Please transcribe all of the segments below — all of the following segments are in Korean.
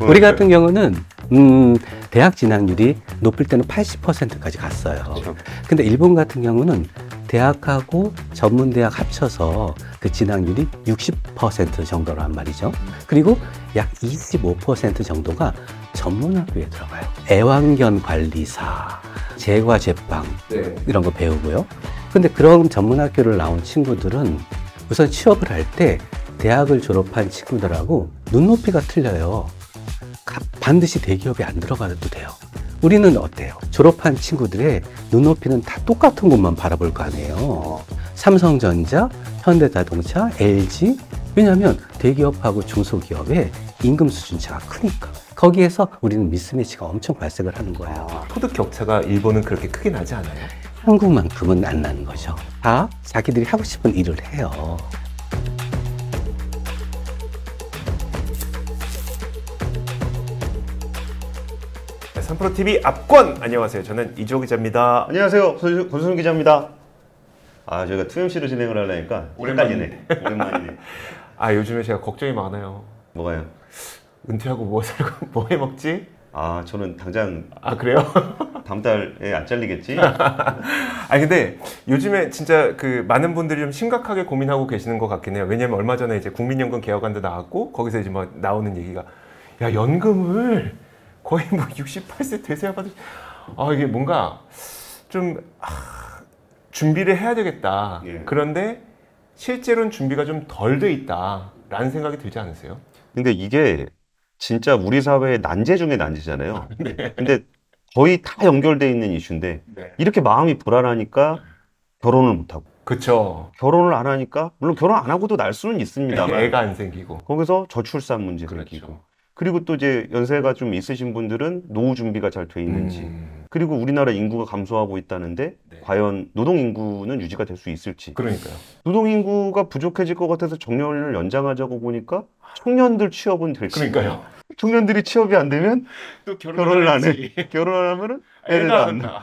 우리 같은 경우는 음, 대학 진학률이 높을 때는 80%까지 갔어요. 그렇죠. 근데 일본 같은 경우는 대학하고 전문대학 합쳐서 그 진학률이 60% 정도란 말이죠. 그리고 약 25% 정도가 전문학교에 들어가요. 애완견 관리사, 제과 제빵 네. 이런 거 배우고요. 근데 그런 전문학교를 나온 친구들은 우선 취업을 할 때 대학을 졸업한 친구들하고 눈높이가 틀려요. 가- 반드시 대기업에 안 들어가도 돼요. 우리는 어때요? 졸업한 친구들의 눈높이는 다 똑같은 곳만 바라볼 거 아니에요. 삼성전자, 현대자동차, LG. 왜냐하면 대기업하고 중소기업의 임금 수준 차가 크니까. 거기에서 우리는 미스매치가 엄청 발생을 하는 거예요. 소득 격차가 일본은 그렇게 크게 나지 않아요. 한국만큼은 안 나는 거죠. 다 자기들이 하고 싶은 일을 해요. 네, 3프로 TV 압권 안녕하세요. 저는 이조 기자입니다. 안녕하세요. 손- 권순 기자입니다. 아, 저희가 2MC로 진행을 하려니까 오랜만이네. 오랜만이네. 아 요즘에 제가 걱정이 많아요. 뭐가요? 은퇴하고 뭐 살고 뭐 해 먹지? 아, 저는 당장 아 그래요? 다음 달에 안 잘리겠지? 아 근데 요즘에 진짜 그 많은 분들이 좀 심각하게 고민하고 계시는 것 같긴 해요. 왜냐면 얼마 전에 이제 국민연금 개혁안도 나왔고 거기서 이제 막 나오는 얘기가 야 연금을 거의 뭐 68세 되세야 받으. 아 이게 뭔가 좀 아, 준비를 해야 되겠다. 예. 그런데 실제로는 준비가 좀 덜 돼 있다라는 생각이 들지 않으세요? 근데 이게 진짜 우리 사회의 난제 중에 난제잖아요. 근데 거의 다 연결돼 있는 이슈인데 네. 이렇게 마음이 불안하니까 결혼을 못 하고 그쵸. 결혼을 안 하니까 물론 결혼 안 하고도 날 수는 있습니다만 애가 안 생기고. 거기서 저출산 문제 그렇죠. 생기고 그리고 또 이제 연세가 좀 있으신 분들은 노후 준비가 잘 돼 있는지 음, 그리고 우리나라 인구가 감소하고 있다는데 네. 과연 노동 인구는 유지가 될 수 있을지 그러니까요. 노동 인구가 부족해질 것 같아서 정년을 연장하자고 보니까 청년들 취업은 될지 그러니까요. 청년들이 취업이 안 되면 또 결혼을 안 해. 결혼을 하면은 애를 안 낳아.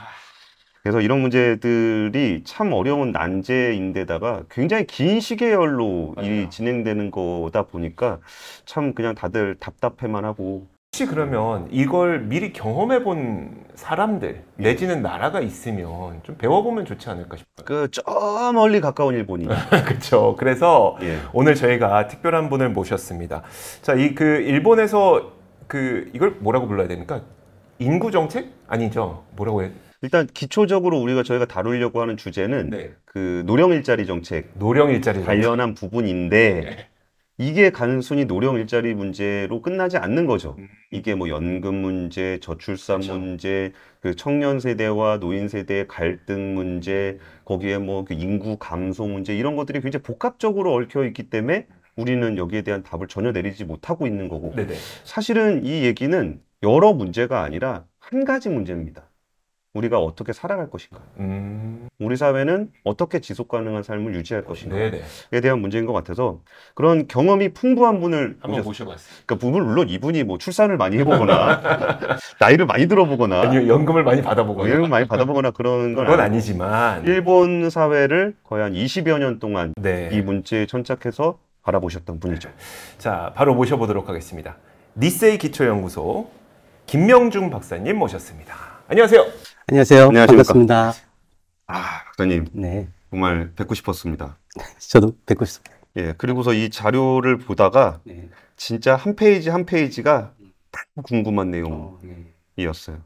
그래서 이런 문제들이 참 어려운 난제인데다가 굉장히 긴 시계열로 맞아요. 일이 진행되는 거다 보니까 참 그냥 다들 답답해만 하고 혹시 그러면 이걸 미리 경험해 본 사람들 내지는 나라가 있으면 좀 배워보면 좋지 않을까 싶어요. 그저 멀리 가까운 일본이 그렇죠. 그래서 예. 오늘 저희가 특별한 분을 모셨습니다. 자, 이 그 일본에서 그 이걸 뭐라고 불러야 됩니까? 인구 정책 아니죠? 뭐라고 해? 일단 기초적으로 우리가 저희가 다루려고 하는 주제는 네. 그 노령 일자리 정책 노령 일자리 정책. 관련한 부분인데 네. 이게 단순히 노령 일자리 문제로 끝나지 않는 거죠. 음. 이게 뭐 연금 문제, 저출산 그쵸. 문제, 그 청년 세대와 노인 세대의 갈등 문제, 거기에 뭐 그 인구 감소 문제 이런 것들이 굉장히 복합적으로 얽혀 있기 때문에 우리는 여기에 대한 답을 전혀 내리지 못하고 있는 거고 네네. 사실은 이 얘기는 여러 문제가 아니라 한 가지 문제입니다. 우리가 어떻게 살아갈 것인가? 음. 우리 사회는 어떻게 지속 가능한 삶을 유지할 것인가에. 대한 문제인 것 같아서 그런 경험이 풍부한 분을 한번 모셔봤어요. 그러니까 부분 물론 이분이 뭐 출산을 많이 해보거나 나이를 많이 들어보거나 아니요, 연금을 많이 받아보고 뭐걸 많이 받아보거나 그런 건 그건 아니고 아니지만. 일본 사회를 거의 한 20여 년 동안 네. 이 문제에 천착해서 바라보셨던 분이죠. 자, 바로 모셔보도록 하겠습니다. 니세이 기초연구소 김명중 박사님 모셨습니다. 안녕하세요. 안녕하세요. 안녕하십니까. 반갑습니다. 아, 박사님 네. 정말 뵙고 싶었습니다. 저도 뵙고 싶습니다. 예, 그리고서 이 자료를 보다가 네. 진짜 한 페이지 한 페이지가 다 궁금한 어, 네. 내용이었어요.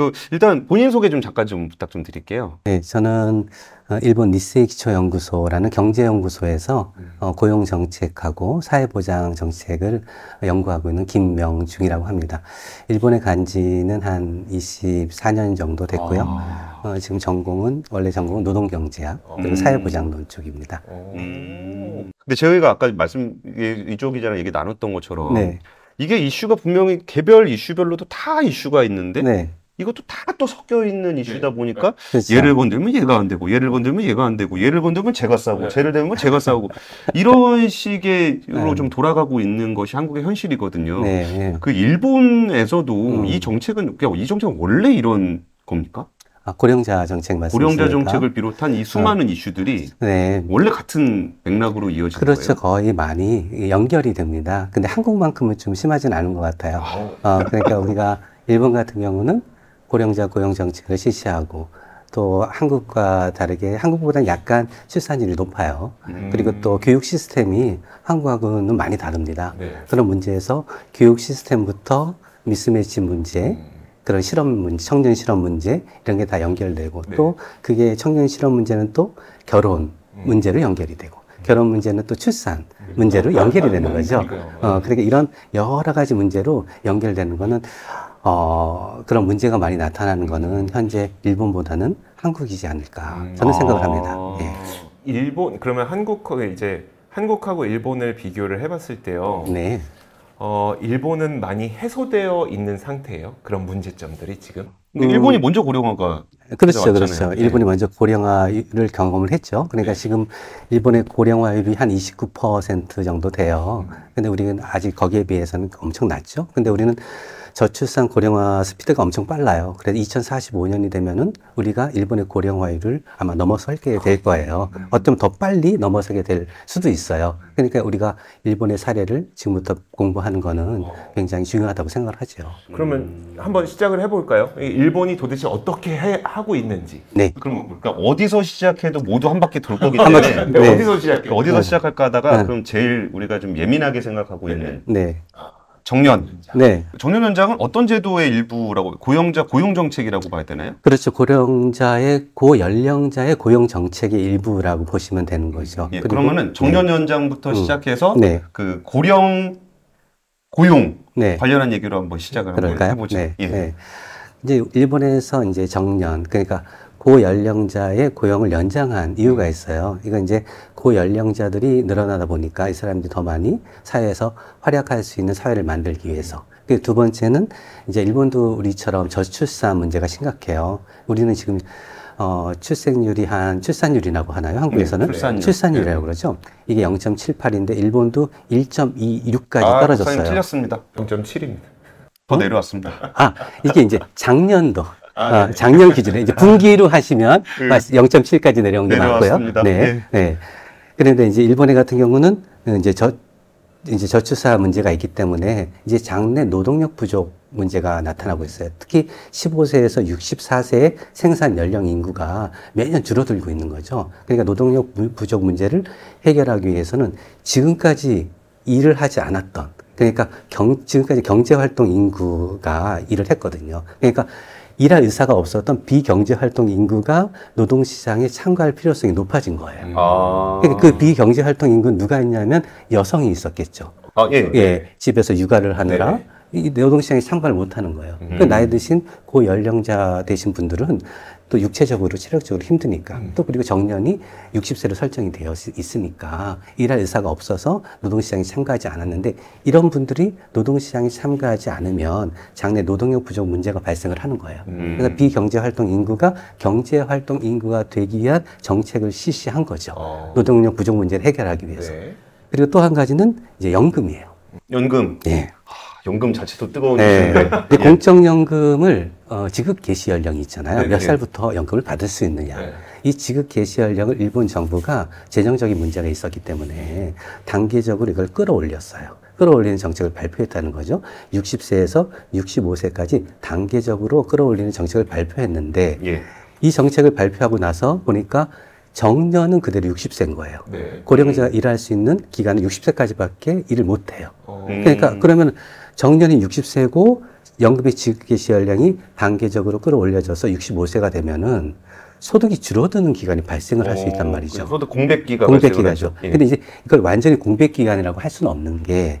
그 일단 본인 소개 좀 잠깐 좀 부탁 좀 드릴게요. 네, 저는 어, 일본 니세이 기초연구소라는 경제연구소에서 음. 어, 고용정책하고 사회보장 정책을 연구하고 있는 김명중이라고 합니다. 일본에 간 지는 한 24년 정도 됐고요. 아. 어, 지금 전공은, 원래 전공은 노동경제학, 그리고 음. 사회보장론 쪽입니다. 오. 음. 근데 저희가 아까 말씀 이- 이쪽 기자랑 얘기 나눴던 것처럼 네. 이게 이슈가 분명히 개별 이슈별로도 다 이슈가 있는데 네. 이것도 다 또 섞여 있는 이슈다 보니까 그렇죠. 얘를 건들면 얘가 안 되고 얘를 건들면 얘가 안 되고 얘를 건들면 제가 싸우고 네. 쟤를 대면 제가 싸우고 이런 식의 로 네. 좀 돌아가고 있는 것이 한국의 현실이거든요. 네. 네. 그 일본에서도 음. 이 정책은 이 정책은 원래 이런 겁니까? 아, 고령자 정책 말씀이십니까? 고령자 정책을 비롯한 이 수많은 이슈들이 네. 원래 같은 맥락으로 이어지는 그렇죠. 거예요. 거의 많이 연결이 됩니다. 근데 한국만큼은 좀 심하진 않은 것 같아요. 어, 그러니까 우리가 일본 같은 경우는 고령자 고용 정책을 실시하고 또 한국과 다르게 한국보다는 약간 출산율이 높아요. 음. 그리고 또 교육 시스템이 한국하고는 많이 다릅니다. 네. 그런 문제에서 교육 시스템부터 미스매치 문제, 그런 실험 문제, 청년 실험 문제 이런 게 다 연결되고 네. 또 그게 청년 실험 문제는 또 결혼 음. 문제로 연결이 되고 결혼 문제는 또 출산 문제로 연결이 되는 거죠. 어, 그러니까 이런 여러 가지 문제로 연결되는 거는 어, 그런 문제가 많이 나타나는 거는 현재 일본보다는 한국이지 않을까 음. 저는 생각을 합니다. 아. 예. 일본 그러면 한국하고 이제 한국하고 일본을 비교를 해봤을 때요. 네. 어, 일본은 많이 해소되어 있는 상태예요. 그런 문제점들이 지금. 근데 일본이 먼저 고령화가 그렇죠, 왔잖아요. 그렇죠. 네. 일본이 먼저 고령화를 경험을 했죠. 그러니까 지금 일본의 고령화율이 한 29% 정도 돼요. 근데 우리는 아직 거기에 비해서는 엄청 낮죠. 근데 우리는 저출산 고령화 스피드가 엄청 빨라요. 그래서 2045년이 되면은 우리가 일본의 고령화율을 아마 넘어설게 될 거예요. 어쩌면 더 빨리 넘어서게 될 수도 있어요. 그러니까 우리가 일본의 사례를 지금부터 공부하는 거는 굉장히 중요하다고 생각을 하죠. 그러면 한번 시작을 해볼까요? 이 일본이 도대체 어떻게 해- 하고 있는지. 네. 그럼 그러니까 어디서 시작해도 모두 한 바퀴 돌 거기 한 때문에. 네, 네. 어디서 시작해요? 어디서 시작할까 하다가 네. 그럼 제일 우리가 좀 예민하게 생각하고 있는 네. 정년. 네. 정년 연장은 어떤 제도의 일부라고 고용자 고용 정책이라고 봐야 되나요? 그렇죠. 고령자의 고연령자의 고용 정책의 일부라고 보시면 되는 거죠. 예, 그러면은 정년 연장부터 음. 시작해서 네. 그 고령 고용 네. 관련한 얘기로 한번 시작을 한번 그럴까요? 해보죠. 네. 예. 네. 이제 일본에서 이제 정년 그러니까 고연령자의 고용을 연장한 이유가 있어요. 이건 이제 고연령자들이 늘어나다 보니까 이 사람들이 더 많이 사회에서 활약할 수 있는 사회를 만들기 위해서. 그두 번째는 이제 일본도 우리처럼 저출산 문제가 심각해요. 우리는 지금 어, 출생률이 한 출산율이라고 하나요? 한국에서는 네, 출산율. 출산율이라고 그러죠. 이게 0.78인데 일본도 1.26까지 아, 떨어졌어요. 틀렸습니다. 0.7입니다. 더 내려왔습니다. 아, 이게 이제 작년도. 아, 어, 작년 기준에 이제 분기로 하시면 그 0.7까지 내려온 게 맞고요. 내려왔습니다. 네. 예. 네. 그런데 이제 일본의 같은 경우는 이제 저 이제 저출사 문제가 있기 때문에 이제 장래 노동력 부족 문제가 나타나고 있어요. 특히 15세에서 64세의 생산 연령 인구가 매년 줄어들고 있는 거죠. 그러니까 노동력 부- 부족 문제를 해결하기 위해서는 지금까지 일을 하지 않았던 그러니까 경, 지금까지 경제활동 인구가 일을 했거든요. 그러니까 일할 의사가 없었던 비경제 활동 인구가 노동 시장에 참가할 필요성이 높아진 거예요. 아. 그러니까 그 비경제 활동 인구는 누가 있냐면 여성이 있었겠죠. 아, 예. 예, 집에서 육아를 하느라 네네. 이 노동시장에 참가를 못 하는 거예요. 음. 그 나이 드신 고연령자 되신 분들은 또 육체적으로 체력적으로 힘드니까 음. 또 그리고 정년이 60세로 설정이 되어 있- 있으니까 일할 의사가 없어서 노동시장에 참가하지 않았는데 이런 분들이 노동시장에 참가하지 않으면 장래 노동력 부족 문제가 발생을 하는 거예요. 음. 그래서 비경제활동 인구가 경제활동 인구가 되기 위한 정책을 실시한 거죠. 어. 노동력 부족 문제를 해결하기 위해서. 네. 그리고 또 한 가지는 이제 연금이에요. 연금. 예. 연금 자체도 뜨거운 네. 근데 공적연금을 어, 지급 개시 연령이 있잖아요. 네, 몇 네. 살부터 연금을 받을 수 있느냐. 네. 이 지급 개시 연령을 일본 정부가 재정적인 문제가 있었기 때문에 단계적으로 이걸 끌어올렸어요. 끌어올리는 정책을 발표했다는 거죠. 60세에서 65세까지 단계적으로 끌어올리는 정책을 발표했는데 예. 이 정책을 발표하고 나서 보니까 정년은 그대로 60세인 거예요. 네. 고령자가 일할 수 있는 기간은 60세까지밖에 일을 못 해요. 어. 음. 그러니까 그러면 정년이 60세고 연금의 지급 개시 연령이 단계적으로 끌어올려져서 65세가 되면은 소득이 줄어드는 기간이 발생을 할 수 있단 말이죠. 그래서 공백기가 공백 발생을 기간이죠. 하죠. 예. 근데 이제 이걸 완전히 공백 기간이라고 할 수는 없는 게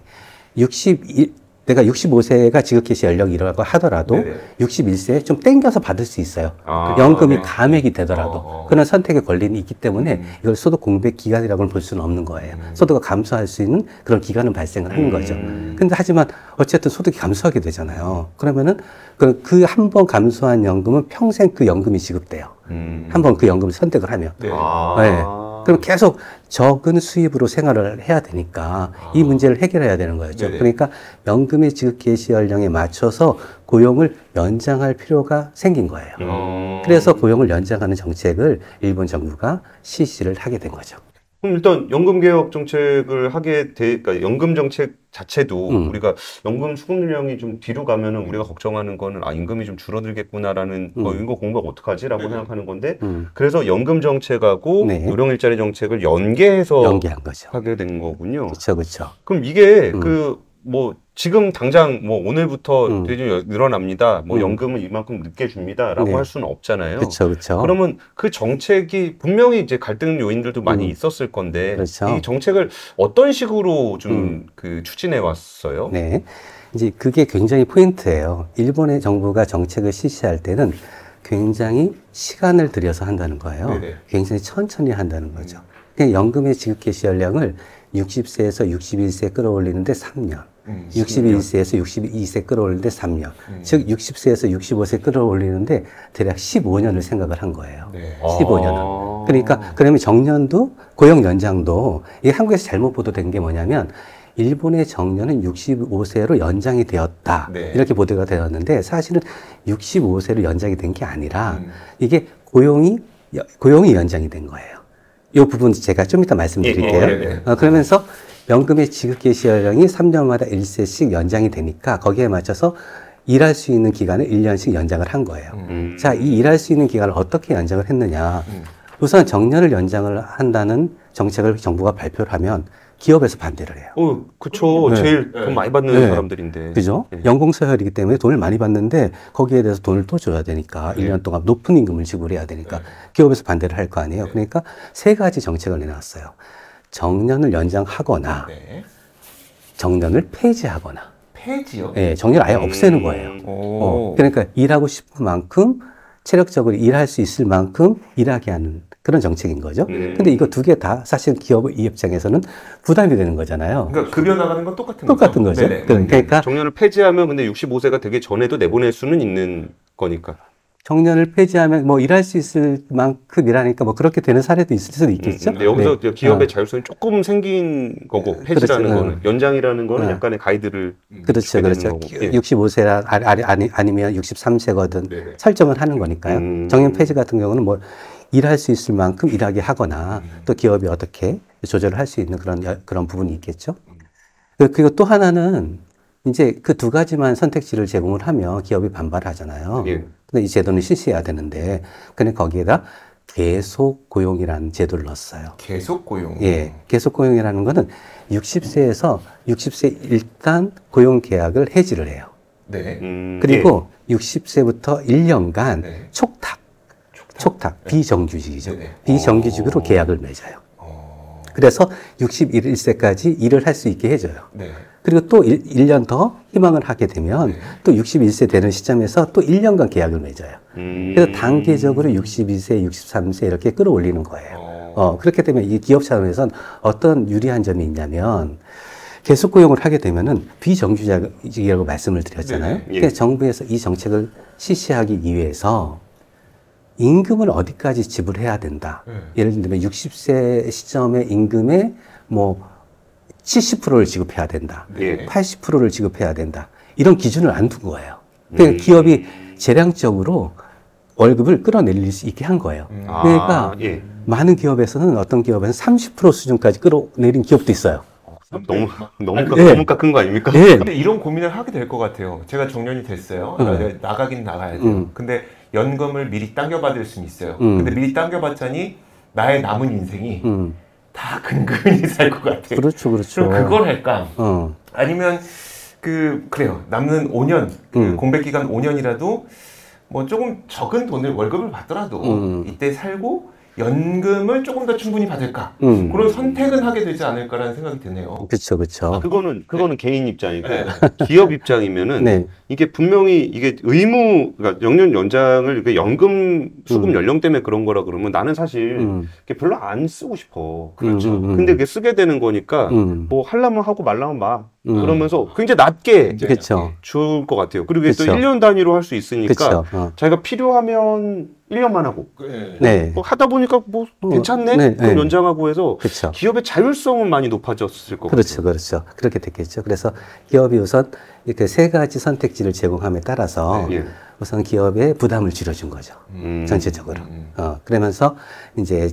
61, 내가 65세가 지급 개시 연령이라고 하더라도 네네. 61세에 좀 땡겨서 받을 수 있어요. 아, 그 연금이 네. 감액이 되더라도 어, 어. 그런 선택의 권리는 있기 때문에 음. 이걸 소득 공백 기간이라고는 볼 수는 없는 거예요. 소득가 감소할 수 있는 그런 기간은 발생을 하는 거죠. 음. 근데 하지만 어쨌든 소득이 감소하게 되잖아요. 그러면은 그 한 번 감소한 연금은 평생 그 연금이 지급돼요. 음. 한번 그 연금을 선택을 하면. 네. 아. 네. 그럼 계속 적은 수입으로 생활을 해야 되니까 이 문제를 해결해야 되는 거죠. 네네. 그러니까 연금의 지급 개 시 연령에 맞춰서 고용을 연장할 필요가 생긴 거예요. 어. 그래서 고용을 연장하는 정책을 일본 정부가 실시를 하게 된 거죠. 그럼 일단 연금 개혁 정책을 하게 돼, 그러니까 연금 정책 자체도 음. 우리가 연금 수급률량이 좀 뒤로 가면은 우리가 걱정하는 거는 아 임금이 좀 줄어들겠구나라는 음. 어 이거 공부가 어떡하지라고 네. 생각하는 건데 음, 그래서 연금 정책하고 네. 노령 일자리 정책을 연계해서 연계한 거죠. 하게 된 거군요. 그렇죠, 그렇죠. 그럼 이게 음. 그 뭐 지금 당장 뭐 오늘부터 음. 되게 늘어납니다. 뭐 음. 연금은 이만큼 늦게 줍니다라고 네. 할 수는 없잖아요. 그렇죠, 그렇죠. 그러면 그 정책이 분명히 이제 갈등 요인들도 많이 음. 있었을 건데 그렇죠. 이 정책을 어떤 식으로 좀 음. 그 추진해 왔어요? 네. 이제 그게 굉장히 포인트예요. 일본의 정부가 정책을 실시할 때는 굉장히 시간을 들여서 한다는 거예요. 네네. 굉장히 천천히 한다는 거죠. 그냥 연금의 지급 개시 연령을 60세에서 61세 끌어올리는데 3년, 음, 61세에서 62세 끌어올리는데 3년, 음. 즉 60세에서 65세 끌어올리는데 대략 15년을 생각을 한 거예요. 네. 15년은. 아. 그러니까 그러면 정년도 고용 연장도 이게 한국에서 잘못 보도된 게 뭐냐면 일본의 정년은 65세로 연장이 되었다 네. 이렇게 보도가 되었는데 사실은 65세로 연장이 된 게 아니라 음. 이게 고용이 여- 고용이 연장이 된 거예요. 이 부분 제가 좀 이따 말씀드릴게요. 예, 예, 네, 네. 어, 그러면서 연금의 지급 개시 연령이 3년마다 1세씩 연장이 되니까 거기에 맞춰서 일할 수 있는 기간을 1년씩 연장을 한 거예요. 음. 자, 이 일할 수 있는 기간을 어떻게 연장을 했느냐? 음. 우선 정년을 연장을 한다는 정책을 정부가 발표를 하면 기업에서 반대를 해요. 어, 그쵸. 네. 제일 네. 돈 많이 받는 네. 사람들인데. 그죠? 네. 연공 서열이기 때문에 돈을 많이 받는데 거기에 대해서 돈을 또 줘야 되니까 네. 1년 동안 높은 임금을 지불해야 되니까 네. 기업에서 반대를 할 거 아니에요. 네. 그러니까 세 가지 정책을 내놨어요. 정년을 연장하거나 네. 정년을 폐지하거나 폐지요? 예, 정년을 아예 음. 없애는 거예요. 오. 어, 그러니까 일하고 싶은 만큼 체력적으로 일할 수 있을 만큼 일하게 하는 그런 정책인 거죠. 음. 근데 이거 두 개 다 사실 기업 이 입장에서는 부담이 되는 거잖아요. 그러니까 급여 나가는 건 똑같은 똑같은 거죠. 네네. 그러니까 정년을 폐지하면 근데 65세가 되기 전에도 내보낼 수는 있는 거니까. 정년을 폐지하면 뭐 일할 수 있을 만큼 일하니까 뭐 그렇게 되는 사례도 있을 수도 있겠죠. 음, 근데 여기서 네. 기업의 어, 자율성이 조금 생긴 거고 폐지라는 그렇죠. 거는 연장이라는 거는 네. 약간의 가이드를 그렇죠, 주게 되는 그렇죠. 거고. 예. 65세라 아니, 아니, 아니, 아니면 63세거든 네네. 설정을 하는 거니까요. 음. 정년 폐지 같은 경우는 뭐 일할 수 있을 만큼 일하게 하거나 음. 또 기업이 어떻게 조절을 할 수 있는 그런 여- 그런 부분이 있겠죠. 그- 그리고 또 하나는 이제 그 두 가지만 선택지를 제공을 하면 기업이 반발하잖아요. 예. 근데 이 제도는 실시해야 되는데 근데 거기에다 계속 고용이라는 제도를 넣었어요. 계속 고용. 예, 계속 고용이라는 거는 60세에서 60세 일단 고용 계약을 해지를 해요. 네. 음, 그리고 60세부터 1년간 네. 촉탁, 촉탁, 비정규직이죠. 네네. 비정규직으로 어. 계약을 맺어요. 어. 그래서 61세까지 일을 할 수 있게 해줘요. 네. 그리고 또 1, 년더 희망을 하게 되면 네. 또 61세 되는 시점에서 또 1년간 계약을 맺어요. 음. 그래서 단계적으로 62세, 63세 이렇게 끌어올리는 거예요. 어. 어, 그렇게 되면 이 기업 차원에선 어떤 유리한 점이 있냐면 계속 고용을 하게 되면은 비정규직이라고 말씀을 드렸잖아요. 네네. 예. 그러니까 정부에서 이 정책을 실시하기 위해서 임금을 어디까지 지불해야 된다. 네. 예를 들면 60세 시점의 임금의 뭐 70%를 지급해야 된다. 예. 80%를 지급해야 된다. 이런 기준을 안 둔 거예요. 그러니까 음. 기업이 재량적으로 월급을 끌어내릴 수 있게 한 거예요. 음. 아, 그러니까 예. 많은 기업에서는 어떤 기업에서는 30% 수준까지 끌어내린 기업도 있어요. 너무 너무 깎, 예. 너무 깎은 거 아닙니까? 예. 근데 이런 고민을 하게 될 것 같아요. 제가 정년이 됐어요. 음. 나- 나가긴 나가야 돼요. 음. 근데 연금을 미리 당겨받을 수는 있어요. 음. 근데 미리 당겨봤자니 나의 남은 인생이 음, 다 근근히 살 것 같아. 그렇죠, 그렇죠. 그럼 그걸 할까? 어, 아니면 그 그래요. 남는 5년 그 음. 공백 기간 5년이라도 뭐 조금 적은 돈을 월급을 받더라도 음. 이때 살고 연금을 조금 더 충분히 받을까? 음, 그런 선택은 하게 되지 않을까라는 생각이 드네요. 그렇죠, 그렇죠. 아, 그거는 그거는 개인 입장이고 네. 기업 입장이면은 네, 이게 분명히 이게 의무 그러니까 영년 연장을 이게 연금 수급 음. 연령 때문에 그런 거라 그러면 나는 사실 음, 이게 별로 안 쓰고 싶어. 그렇죠. 음, 음, 근데 이게 쓰게 되는 거니까 음, 뭐 하려면 하고 말라면 마 음. 그러면서 굉장히 낮게 그렇죠. 줄것 같아요. 그리고 이게 또 그쵸. 1년 단위로 할 수 있으니까 그렇죠. 어. 자기가 필요하면 1년만 하고 네. 네. 뭐 하다 보니까 뭐 어, 괜찮네? 네, 그럼 네. 연장하고 해서 그렇죠. 기업의 자율성은 많이 높아졌을 것 그렇죠, 같아요. 그렇죠. 그렇게 됐겠죠. 그래서 기업이 우선 이렇게 세 가지 선택지를 제공함에 따라서 예. 우선 기업의 부담을 줄여준 거죠. 음. 전체적으로. 음. 어, 그러면서 이제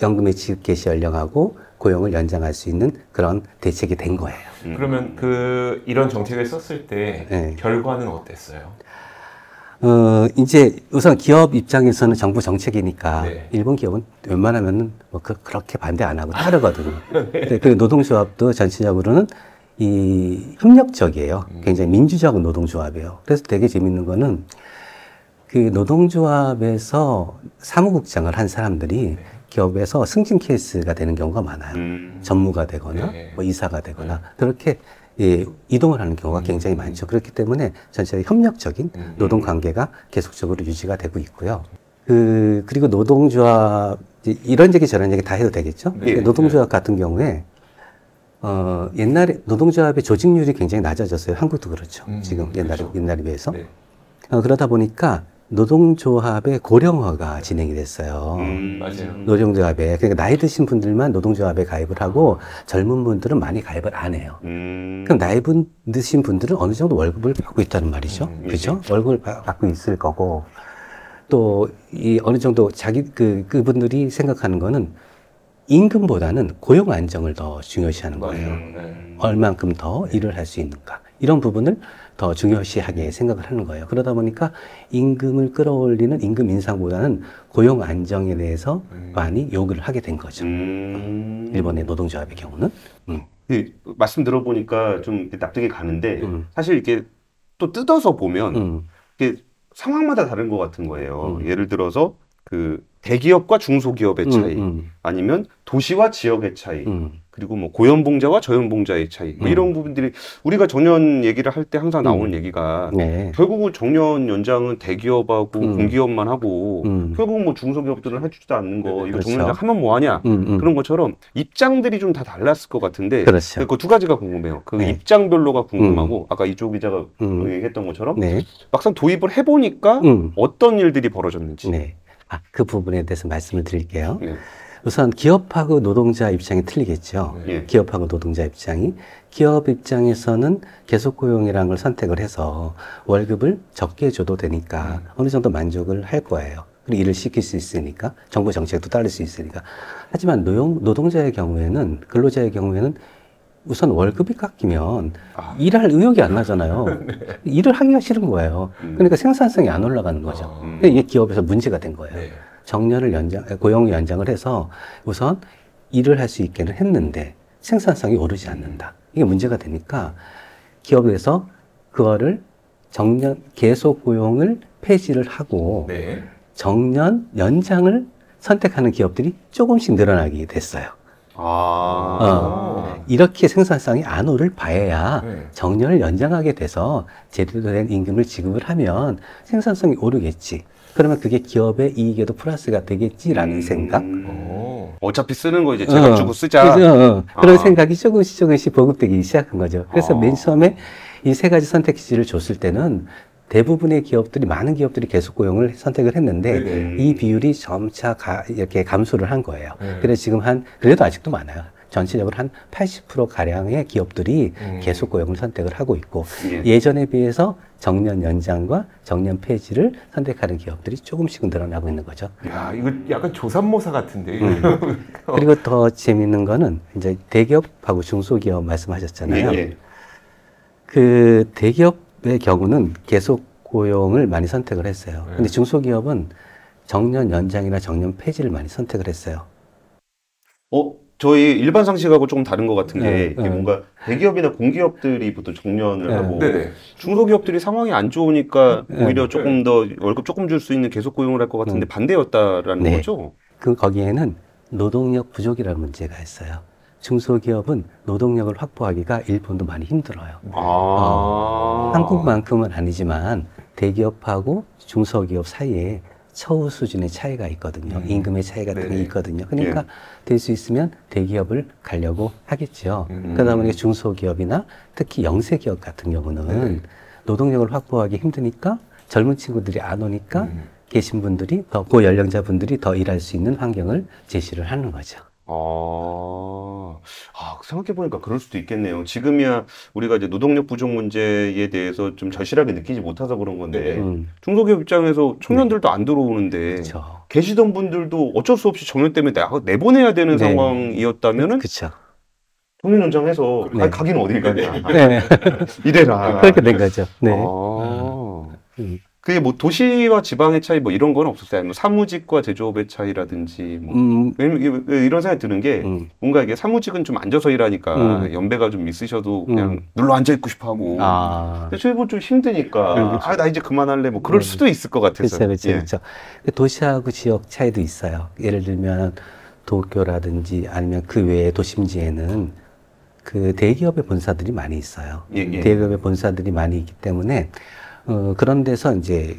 연금의 지급 개시 연령하고 고용을 연장할 수 있는 그런 대책이 된 거예요. 음. 그러면 그 이런 정책을 썼을 때 네. 결과는 어땠어요? 어, 이제 우선 기업 입장에서는 정부 정책이니까 네. 일본 기업은 웬만하면은 뭐 그, 그렇게 반대 안 하고 따르거든요. 네, 그 노동조합도 전체적으로는 이 협력적이에요. 굉장히 민주적 노동조합이에요. 그래서 되게 재밌는 거는 그 노동조합에서 사무국장을 한 사람들이 기업에서 승진 케이스가 되는 경우가 많아요. 음. 전무가 되거나 네. 뭐 이사가 되거나 그렇게 예, 이동을 하는 경우가 굉장히 많죠. 그렇기 때문에 전체의 협력적인 음. 노동 관계가 계속적으로 유지가 되고 있고요. 그 그리고 노동조합 이런 얘기 저런 얘기 다 해도 되겠죠? 네. 노동조합 같은 경우에 어 옛날에 노동조합의 조직률이 굉장히 낮아졌어요. 한국도 그렇죠. 음, 지금 옛날에 그렇죠. 옛날에 비해서 네. 어, 그러다 보니까 노동조합의 고령화가 진행이 됐어요. 음. 맞아요. 노동조합에 그러니까 나이 드신 분들만 노동조합에 가입을 하고 젊은 분들은 많이 가입을 안 해요. 음. 그럼 나이 분 드신 분들은 어느 정도 월급을 받고 있다는 말이죠. 음, 그죠? 월급을 바- 받고 있을 거고 또 이 어느 정도 자기 그 그분들이 생각하는 거는 임금보다는 고용 안정을 더 중요시하는 거예요. 네. 얼만큼 더 일을 할 수 있는가 이런 부분을 더 중요시하게 생각을 하는 거예요. 그러다 보니까 임금을 끌어올리는 임금 인상보다는 고용 안정에 대해서 음. 많이 요구를 하게 된 거죠. 음. 일본의 노동조합의 경우는. 음. 예, 말씀 들어보니까 좀 납득이 가는데 음. 사실 이게 또 뜯어서 보면 음. 이게 상황마다 다른 것 같은 거예요. 음. 예를 들어서 그 대기업과 중소기업의 차이, 음, 아니면 도시와 지역의 차이, 음, 그리고 뭐 고연봉자와 저연봉자의 차이, 뭐 음. 이런 부분들이 우리가 정년 얘기를 할 때 항상 나오는 음. 얘기가 네. 결국은 정년 연장은 대기업하고 음. 공기업만 하고 음. 결국은 뭐 중소기업들은 해주지도 않는 거 이거 그렇죠. 정년 연장 하면 뭐하냐. 그런 것처럼 입장들이 좀 다 달랐을 것 같은데 그렇죠. 그두 가지가 궁금해요. 그 네. 입장별로가 궁금하고 아까 이쪽 기자가 음. 얘기했던 것처럼 네. 막상 도입을 해보니까 음. 어떤 일들이 벌어졌는지. 네. 아, 그 부분에 대해서 말씀을 드릴게요. 네. 우선 기업하고 노동자 입장이 틀리겠죠. 예. 기업하고 노동자 입장이 기업 입장에서는 계속 고용이라는 걸 선택을 해서 월급을 적게 줘도 되니까 어느 정도 만족을 할 거예요. 그리고 일을 시킬 수 있으니까 정부 정책도 따를 수 있으니까. 하지만 노용, 노동자의 경우에는 근로자의 경우에는 우선 월급이 깎이면 아. 일할 의욕이 안 나잖아요. 일을 하기가 싫은 거예요. 음. 그러니까 생산성이 안 올라가는 거죠. 어. 음. 이게 기업에서 문제가 된 거예요. 네. 정년을 연장, 고용 연장을 해서 우선 일을 할 수 있게는 했는데 생산성이 오르지 않는다. 이게 문제가 되니까 기업에서 그거를 정년 계속 고용을 폐지를 하고 네. 정년 연장을 선택하는 기업들이 조금씩 늘어나게 됐어요. 아. 어. 이렇게 생산성이 안 오를 바에야 네. 정년을 연장하게 돼서 제대로 된 임금을 지급을 하면 생산성이 오르겠지. 그러면 그게 기업의 이익에도 플러스가 되겠지라는 음. 생각. 오. 어차피 쓰는 거 이제 제가 어, 주고 쓰자. 그죠? 어, 그런 아. 생각이 조금씩 조금씩 보급되기 시작한 거죠. 그래서 아. 맨 처음에 이 세 가지 선택지를 줬을 때는 대부분의 기업들이 많은 기업들이 계속 고용을 선택을 했는데 네네. 이 비율이 점차 가, 이렇게 감소를 한 거예요. 네. 그래서 지금 한 그래도 아직도 많아요. 전체적으로 한 80% 가량의 기업들이 음. 계속 고용을 선택을 하고 있고 예. 예전에 비해서 정년 연장과 정년 폐지를 선택하는 기업들이 조금씩은 늘어나고 있는 거죠. 야, 이거 약간 조삼모사 같은데. 음. 그리고 더 재밌는 거는 이제 대기업하고 중소기업 말씀하셨잖아요. 예, 예. 그 대기업의 경우는 계속 고용을 많이 선택을 했어요. 네. 근데 중소기업은 정년 연장이나 정년 폐지를 많이 선택을 했어요. 어, 저희 일반 상식하고 조금 다른 것 같은 게 네, 이게 네. 뭔가 대기업이나 공기업들이 보통 정년을 네. 하고. 중소기업들이 상황이 안 좋으니까 네. 오히려 조금 더 월급 조금 줄 수 있는 계속 고용을 할 것 같은데 음. 반대였다라는 네. 거죠. 그 거기에는 노동력 부족이라는 문제가 있어요. 중소기업은 노동력을 확보하기가 일본도 많이 힘들어요. 아. 한국만큼은 아니지만 대기업하고 중소기업 사이에 처우 수준의 차이가 있거든요. 음. 임금의 차이 같은 게. 있거든요. 그러니까 될수 있으면 대기업을 가려고 하겠죠. 음. 그러다 보니까 중소기업이나 특히 영세 기업 같은 경우는 네. 노동력을 확보하기 힘드니까 젊은 친구들이 안 오니까 음. 계신 분들이 더 고연령자 분들이 더 일할 수 있는 환경을 제시를 하는 거죠. 아, 아, 생각해보니까 그럴 수도 있겠네요. 지금이야 우리가 이제 노동력 부족 문제에 대해서 좀 절실하게 느끼지 못해서 그런 건데, 네. 음, 중소기업 입장에서 청년들도 안 들어오는데, 그렇죠. 계시던 분들도 어쩔 수 없이 정년 때문에 나, 내보내야 되는 네. 상황이었다면은 그렇죠. 정년 연장해서 네. 아니, 가긴 어딜 가냐. 네. 이래라. 그렇게 된 거죠. 네. 아. 음. 그게 뭐 도시와 지방의 차이 뭐 이런 건 없었어요. 뭐 사무직과 제조업의 차이라든지 뭐. 음, 이런 생각이 드는 게 음. 뭔가 이게 사무직은 좀 앉아서 일하니까 음. 연배가 좀 있으셔도 그냥 음. 눌러 앉아 있고 싶어 하고. 아. 근데 저희 뭐 좀 힘드니까 음, 아나 이제 그만할래 뭐 그럴 음. 수도 있을 것 같아서. 그렇죠, 그렇죠, 예. 그렇죠. 도시하고 지역 차이도 있어요. 예를 들면 도쿄라든지 아니면 그 외의 도심지에는 그 대기업의 본사들이 많이 있어요. 예, 예. 대기업의 본사들이 많이 있기 때문에 어, 그런 데서 이제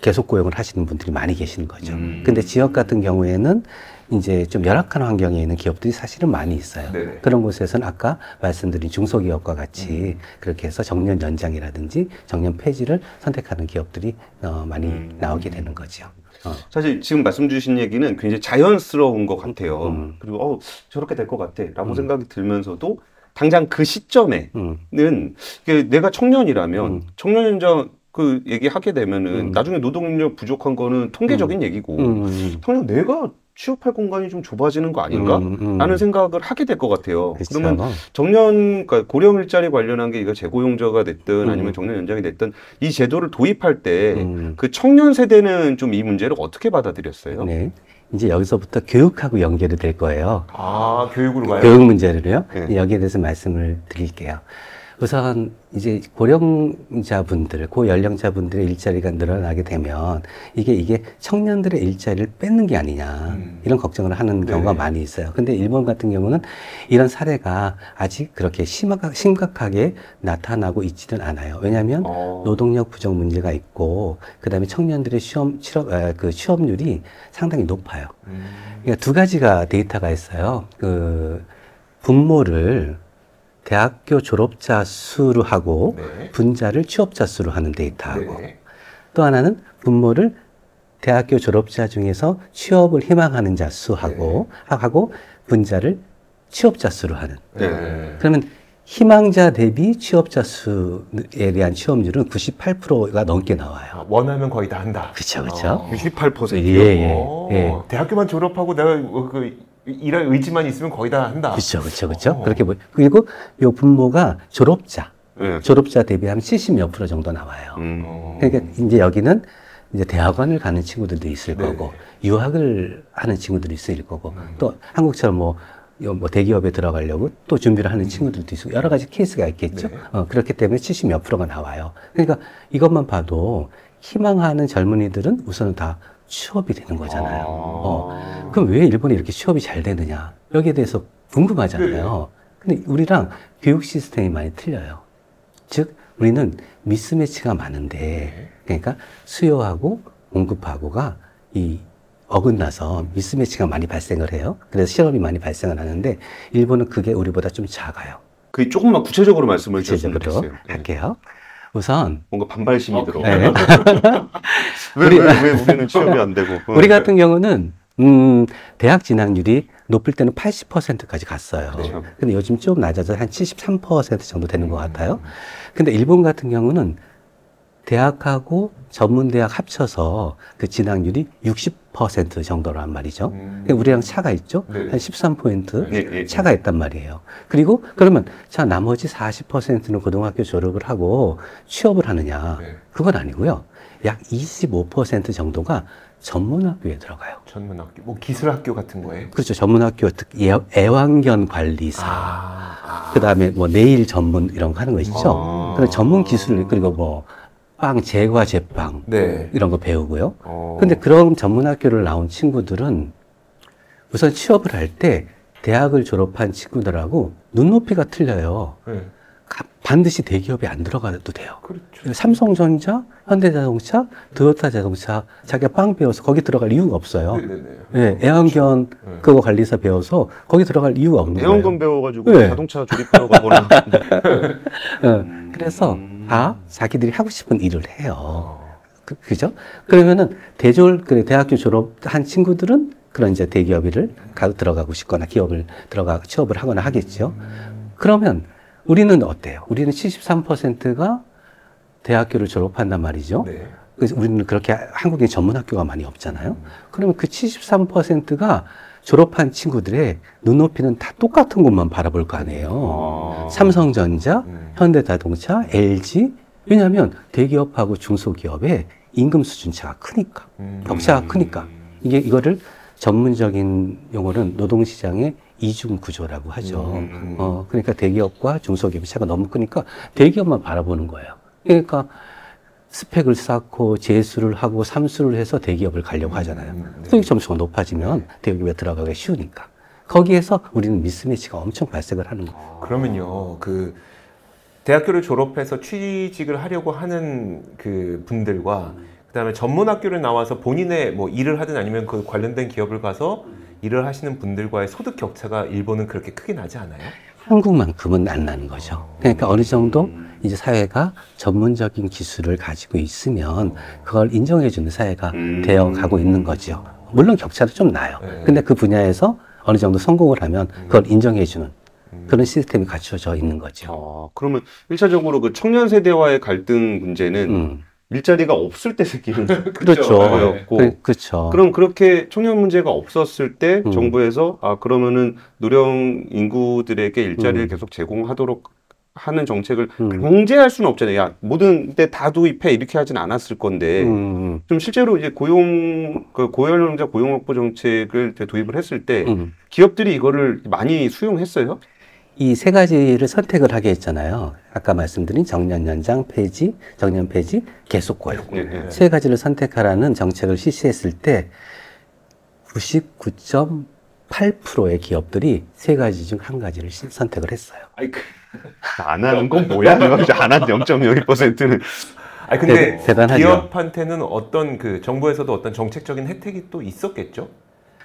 계속 고용을 하시는 분들이 많이 계시는 거죠. 음. 근데 지역 같은 경우에는 이제 좀 열악한 환경에 있는 기업들이 사실은 많이 있어요. 네네. 그런 곳에서는 아까 말씀드린 중소기업과 같이 음. 그렇게 해서 정년 연장이라든지 정년 폐지를 선택하는 기업들이 어, 많이 음. 나오게 되는 거죠. 어. 사실 지금 말씀 주신 얘기는 굉장히 자연스러운 것 같아요. 음. 그리고 어 저렇게 될 것 같아라고 음. 생각이 들면서도 당장 그 시점에는 음, 내가 청년이라면 음. 청년 연장 그 얘기하게 되면은 음. 나중에 노동력 부족한 거는 통계적인 얘기고 음, 음, 당장 내가 취업할 공간이 좀 좁아지는 거 아닌가? 음, 음. 라는 생각을 하게 될 것 같아요. 그렇죠. 그러면 정년, 그러니까 고령 일자리 관련한 게 이거 재고용자가 됐든 음. 아니면 정년 연장이 됐든 이 제도를 도입할 때 음. 그 청년 세대는 좀 이 문제를 어떻게 받아들였어요? 네. 이제 여기서부터 교육하고 연결이 될 거예요. 아 교육으로 가요? 교육 문제를요. 네. 여기에 대해서 말씀을 드릴게요. 우선 이제 고령자분들, 고연령자분들의 일자리가 늘어나게 되면 이게 이게 청년들의 일자리를 뺏는 게 아니냐 음. 이런 걱정을 하는 경우가 네네. 많이 있어요. 근데 일본 같은 경우는 이런 사례가 아직 그렇게 심각, 심각하게 나타나고 있지는 않아요. 왜냐하면 어. 노동력 부족 문제가 있고 그다음에 청년들의 시험 취업 아, 그 취업률이 상당히 높아요. 음. 그러니까 두 가지가 데이터가 있어요. 그 분모를 대학교 졸업자 수로 하고 네. 분자를 취업자 수로 하는 데이터하고 네. 또 하나는 분모를 대학교 졸업자 중에서 취업을 희망하는 자 수하고 하고 분자를 취업자 수로 하는. 네. 그러면 희망자 대비 취업자 수에 대한 취업률은 98%가 넘게 나와요. 아, 원하면 거의 다 한다. 그렇죠, 그렇죠. 어. 98%. 예, 예, 어, 예. 대학교만 졸업하고 내가 어, 그 일할 의지만 있으면 거의 다 한다. 그렇죠, 그렇죠, 그렇죠. 어. 그렇게 보 그리고 요 분모가 졸업자, 예. 졸업자 대비하면 70몇 프로 정도 나와요. 음. 어. 그러니까 이제 여기는 이제 대학원을 가는 친구들도 있을 네. 거고 유학을 하는 친구들이 있을 거고 음. 또 한국처럼 뭐, 요- 뭐 대기업에 들어가려고 또 준비를 하는 친구들도 있고 여러 가지 케이스가 있겠죠. 네. 어, 그렇기 때문에 70 몇 프로가 나와요. 그러니까 이것만 봐도 희망하는 젊은이들은 우선은 다 취업이 되는 거잖아요. 어. 그럼 왜 일본이 이렇게 취업이 잘 되느냐? 여기에 대해서 궁금하잖아요. 근데 우리랑 교육 시스템이 많이 틀려요. 즉, 우리는 미스매치가 많은데, 그러니까 수요하고 공급하고가 이 어긋나서 미스매치가 많이 발생을 해요. 그래서 실업이 많이 발생을 하는데, 일본은 그게 우리보다 좀 작아요. 그 조금만 구체적으로 말씀을 주셨으면 좋겠어요. 예. 할게요. 우선, 뭔가 반발심이 들어. 네. 왜, 우리- 왜, 왜 우리는 취업이 안 되고? 우리 같은 경우는 음, 대학 진학률이 높을 때는 80%까지 갔어요. 그렇죠. 근데 요즘 좀 낮아서 한73% 정도 되는 것 같아요. 근데 일본 같은 경우는 대학하고 전문대학 합쳐서 그 진학률이 60% 정도란 말이죠. 음. 그러니까 우리랑 차가 있죠? 네. 한 13포인트 예, 예, 예. 차가 있단 말이에요. 그리고 그러면 자, 나머지 40%는 고등학교 졸업을 하고 취업을 하느냐? 네. 그건 아니고요. 약 25% 정도가 전문학교에 들어가요. 전문학교, 뭐 기술학교 같은 거에. 그렇죠. 전문학교 특 예- 애완견 관리사. 아, 그 다음에 뭐 네일 전문 이런 거 하는 거 있죠. 아. 그런 전문 기술 그리고 뭐 빵 제과 제빵 네. 이런 거 배우고요. 어. 근데 그런 전문학교를 나온 친구들은 우선 취업을 할 때 대학을 졸업한 친구들하고 눈높이가 틀려요. 네. 가- 반드시 대기업에 안 들어가도 돼요. 그렇죠. 삼성전자, 현대자동차, 도요타 자동차 자기가 빵 배워서 거기 들어갈 이유가 없어요. 네네네. 예, 애완견 네. 그거 관리사 배워서 거기 들어갈 이유가 없는 거예요. 애원금 배워가지고 네. 자동차 조립하러 가거나. 예, 그래서 음. 다 자기들이 하고 싶은 일을 해요. 어. 그, 그죠? 그러면은 대졸, 그 대학교 졸업한 친구들은 그런 이제 대기업을 가, 들어가고 싶거나 기업을 들어가 취업을 하거나 하겠죠. 그러면 우리는 어때요? 우리는 73%가 대학교를 졸업한단 말이죠. 네. 그래서 우리는 그렇게 한국에 전문 학교가 많이 없잖아요. 그러면 그 73%가 졸업한 친구들의 눈높이는 다 똑같은 곳만 바라볼 거 아니에요. 아. 삼성전자, 음. 현대자동차, LG. 왜냐하면 대기업하고 중소기업의 임금 수준 차가 크니까. 음. 격차가 크니까. 이게 이거를 전문적인 용어는 노동시장의 이중 구조라고 하죠. 음. 어, 그러니까 대기업과 중소기업의 차가 너무 크니까 대기업만 바라보는 거예요. 그러니까 스펙을 쌓고 재수를 하고 삼수를 해서 대기업을 가려고 하잖아요. 음, 네. 수익 점수가 높아지면 대기업에 들어가기 쉬우니까. 거기에서 우리는 미스매치가 엄청 발생을 하는 거예요. 그러면요, 그 대학교를 졸업해서 취직을 하려고 하는 그 분들과 그다음에 전문 학교를 나와서 본인의 뭐 일을 하든 아니면 그 관련된 기업을 가서 일을 하시는 분들과의 소득 격차가 일본은 그렇게 크게 나지 않아요? 한국만큼은 안 나는 거죠. 그러니까 어느 정도 이제 사회가 전문적인 기술을 가지고 있으면 그걸 인정해주는 사회가 음. 되어 가고 있는 거죠. 물론 격차도 좀 나요. 네. 근데 그 분야에서 어느 정도 성공을 하면 그걸 인정해주는 음. 그런 시스템이 갖춰져 있는 거죠. 아, 그러면 일차적으로 그 청년 세대와의 갈등 문제는 음, 일자리가 없을 때 생기는 그렇죠. 거였고 그, 그렇죠. 그럼 그렇게 청년 문제가 없었을 때 음. 정부에서 아 그러면은 노령 인구들에게 일자리를 음. 계속 제공하도록 하는 정책을 음. 강제할 수는 없잖아요. 야 모든 데 다 도입해 이렇게 하진 않았을 건데 음, 좀 실제로 이제 고용 그 고연령자 고용 확보 정책을 도입을 했을 때 음. 기업들이 이거를 많이 수용했어요. 이 세 가지를 선택을 하게 했잖아요. 아까 말씀드린 정년 연장 폐지, 정년 폐지, 계속 고용. 예, 예. 세 가지를 선택하라는 정책을 실시했을 때 99.8%의 기업들이 세 가지 중 한 가지를 시- 선택을 했어요. 아이 그, 안 하는 건 뭐야? 안한 0.01%는 아니 근데 대- 대단하죠. 기업한테는 어떤 그 정부에서도 어떤 정책적인 혜택이 또 있었겠죠?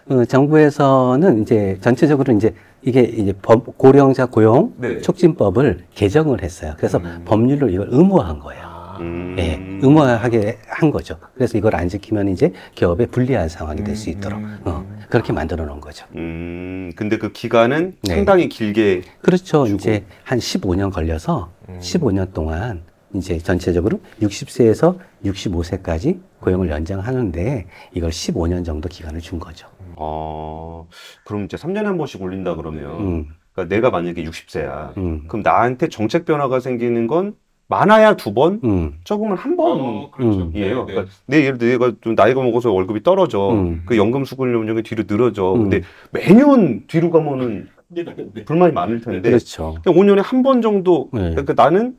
어, 정부에서는 이제 전체적으로 이제 이게 이제 법- 고령자 고용 네. 촉진법을 개정을 했어요. 그래서 음. 법률로 이걸 의무화한 거예요. 아, 음. 예, 의무화하게 한 거죠. 그래서 이걸 안 지키면 이제 기업에 불리한 상황이 될수 음, 있도록 음, 어, 음. 그렇게 만들어 놓은 거죠. 음, 근데 그 기간은 네. 상당히 길게 그렇죠. 주고. 이제 한 15년 걸려서 음. 15년 동안 이제 전체적으로 60세에서 65세까지 고용을 연장하는데 이걸 15년 정도 기간을 준 거죠. 어, 그럼 이제 3년에 한 번씩 올린다 그러면 음, 그러니까 내가 만약에 60세야. 음, 그럼 나한테 정책 변화가 생기는 건 많아야 두 번, 음, 적으면 한 번이에요. 그렇죠. 그러니까 내 예를 들어 내가 좀 나이가 먹어서 월급이 떨어져. 음. 그 연금 수급료문이 뒤로 늘어져. 음. 근데 매년 뒤로 가면은 불만이 많을 텐데 그렇죠. 5년에 한 번 정도 네. 그러니까 나는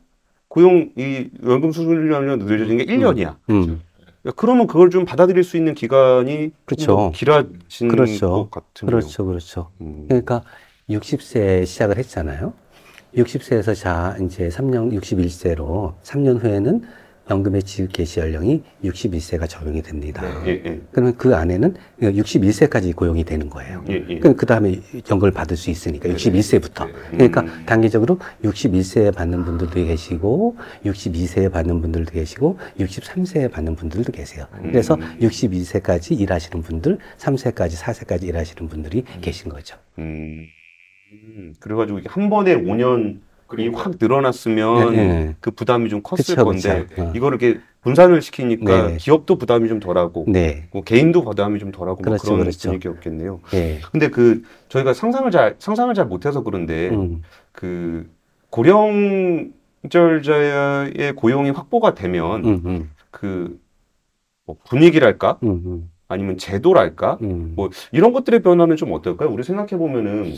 고용 이 연금 수급료가 늦어진 게 1년이야. 음, 그러면 그걸 좀 받아들일 수 있는 기간이 그렇죠. 길어진 그렇죠. 것 같은데요. 그렇죠, 그렇죠. 음. 그러니까 60세 시작을 했잖아요. 60세에서 자 이제 3년 61세로 3년 후에는 연금의 지급 개시 연령이 61세가 적용이 됩니다. 네. 예, 예. 그러면 그 안에는 61세까지 고용이 되는 거예요. 예, 예. 그 다음에 연금을 받을 수 있으니까 61세부터. 그러니까 음. 단기적으로 61세에 받는 분들도 계시고 62세에 받는 분들도 계시고 63세에 받는 분들도 계세요. 그래서 음. 62세까지 일하시는 분들, 3세까지, 4세까지 일하시는 분들이 계신 거죠. 음. 음, 그래가지고 이게 한 번에 5년 이 확 늘어났으면 네, 네. 그 부담이 좀 컸을 그쵸, 건데 그쵸. 어. 이거를 이렇게 분산을 시키니까 네. 기업도 부담이 좀 덜하고 네. 뭐 개인도 부담이 좀 덜하고 뭐 그렇죠, 그런 그렇죠. 분위기였겠네요. 예. 근데 그 저희가 상상을 잘 상상을 잘 못해서 그런데 음, 그 고령절자의 고용이 확보가 되면 음, 음, 그 뭐 분위기랄까 음, 음, 아니면 제도랄까 음. 뭐 이런 것들의 변화는 좀 어떨까요? 우리 생각해 보면은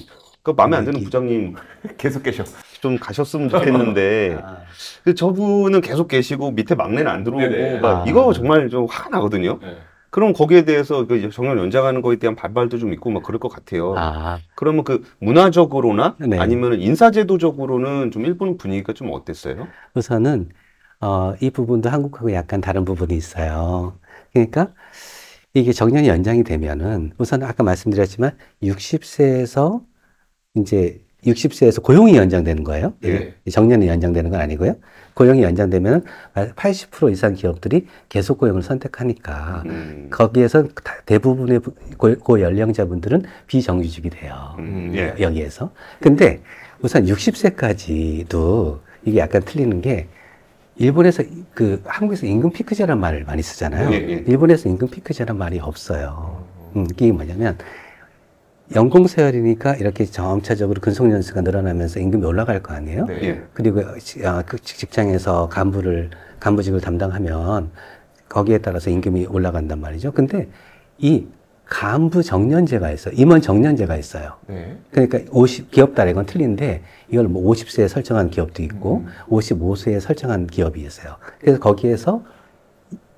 그 마음에 안 드는 이- 부장님 계속 계셔. 좀 가셨으면 좋겠는데 아, 근데 저분은 계속 계시고 밑에 막내는 안 들어오고. 막 아. 이거 정말 좀 화가 나거든요. 네. 그럼 거기에 대해서 그 정년 연장하는 거에 대한 반발도 좀 있고 막 그럴 것 같아요. 아, 그러면 그 문화적으로나 네. 아니면 인사제도적으로는 좀 일본 분위기가 좀 어땠어요? 우선은 어, 이 부분도 한국하고 약간 다른 부분이 있어요. 그러니까 이게 정년이 연장이 되면은 우선 아까 말씀드렸지만 60세에서 이제 60세에서 고용이 연장되는 거예요. 예. 정년이 연장되는 건 아니고요. 고용이 연장되면 80% 이상 기업들이 계속 고용을 선택하니까 음. 거기에서 다- 대부분의 부- 고, 고 연령자분들은 비정규직이 돼요. 음, 예. 여기에서. 근데 우선 60세까지도 이게 약간 틀리는 게 일본에서 이- 그 한국에서 임금 피크제란 말을 많이 쓰잖아요. 예, 예. 일본에서 임금 피크제란 말이 없어요. 음, 이게 뭐냐면 연공 세열이니까 이렇게 점차적으로 근속 연수가 늘어나면서 임금이 올라갈 거 아니에요? 네. 예. 그리고 시- 아, 그 직- 직장에서 간부를 간부직을 담당하면 거기에 따라서 임금이 올라간단 말이죠. 근데 이 간부 정년제가 있어요. 임원 정년제가 있어요. 네. 그러니까 50 기업 따라 이건 틀린데 이걸 뭐 50세에 설정한 기업도 있고 음. 55세에 설정한 기업이 있어요. 그래서 거기에서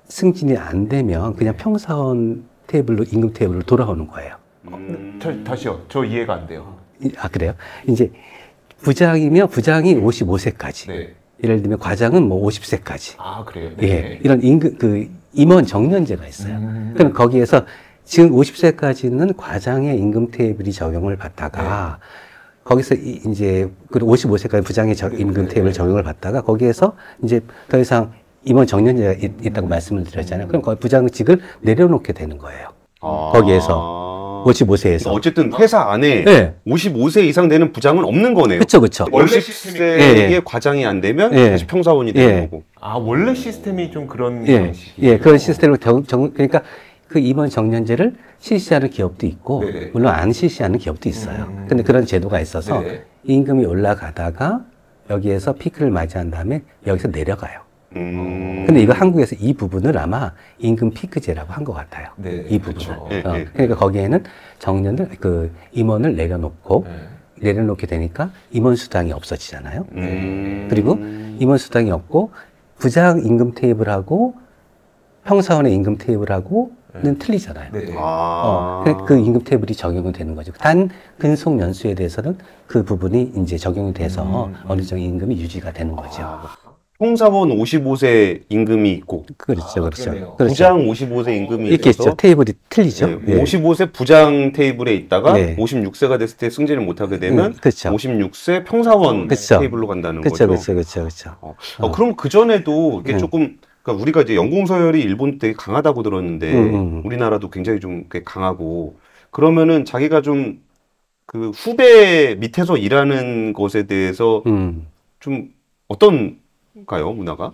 승진이 안 되면 그냥 평사원 테이블로 임금 테이블로 돌아오는 거예요. 음. 저, 다시요. 저 이해가 안 돼요. 이- 아 그래요? 이제 부장이면 부장이 55세까지. 네. 예를 들면 과장은 뭐 50세까지. 아, 그래요? 예, 이런 임금 그 임원 정년제가 있어요. 음. 그럼 거기에서 지금 50세까지는 과장의 임금 테이블이 적용을 받다가 거기서 이- 이제 그리고 55세까지 부장의 저- 임금 네, 테이블 네. 적용을 받다가 거기에서 이제 더 이상 임원 정년제가 있, 있다고 말씀을 드렸잖아요. 그럼 거기 부장직을 내려놓게 되는 거예요. 아. 거기에서. 55세에서. 그러니까 어쨌든 회사 안에 네. 55세 이상 되는 부장은 없는 거네요. 그쵸, 그쵸. 원래 50세의 예, 예. 과장이 안 되면 예. 다시 평사원이 되는 예. 거고. 아, 원래 시스템이 좀 그런 예? 예, 그런 시스템을 정, 정- 그러니까 그 임원 정년제를 실시하는 기업도 있고, 네네. 물론 안 실시하는 기업도 있어요. 음. 근데 그런 제도가 있어서 네네. 임금이 올라가다가 여기에서 피크를 맞이한 다음에 여기서 내려가요. 음. 근데 이거 한국에서 이 부분을 아마 임금 피크제라고 한 것 같아요. 네, 이 부분을. 그렇죠. 예, 어, 예. 그러니까 거기에는 정년을, 그 임원을 내려놓고, 네. 내려놓게 되니까 임원 수당이 없어지잖아요. 음. 그리고 임원 수당이 없고 부장 임금 테이블하고 평사원의 임금 테이블하고 는 틀리잖아요. 네. 어, 아. 그, 그 임금 테이블이 적용이 되는 거죠. 단 근속 연수에 대해서는 그 부분이 이제 적용이 돼서 음, 음. 어느 정도 임금이 유지가 되는 거죠. 아. 평사원 55세 임금이 있고 그렇죠, 아, 그렇죠. 그러네요. 그렇죠. 부장 55세 임금이 이렇게 있어서 있죠. 테이블이 틀리죠. 예, 예. 55세 부장 테이블에 있다가 네. 56세가 됐을 때 승진을 못하게 되면 음, 그렇죠. 56세 평사원 그쵸. 테이블로 간다는 그렇죠, 거죠. 그렇죠, 그렇죠, 그렇죠. 어, 어, 그럼 그 전에도 이게 음. 조금 그러니까 우리가 이제 연공 서열이 일본 되게 강하다고 들었는데 음, 음. 우리나라도 굉장히 좀꽤 강하고 그러면은 자기가 좀 그 후배 밑에서 일하는 것에 대해서 음. 좀 어떤 가요 문화가?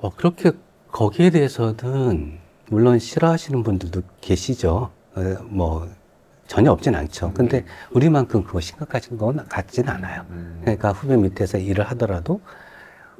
어, 그렇게 거기에 대해서는 물론 싫어하시는 분들도 계시죠. 어, 뭐 전혀 없진 않죠. 근데 우리만큼 그거 심각하신 건 같진 않아요. 음. 그러니까 후배 밑에서 일을 하더라도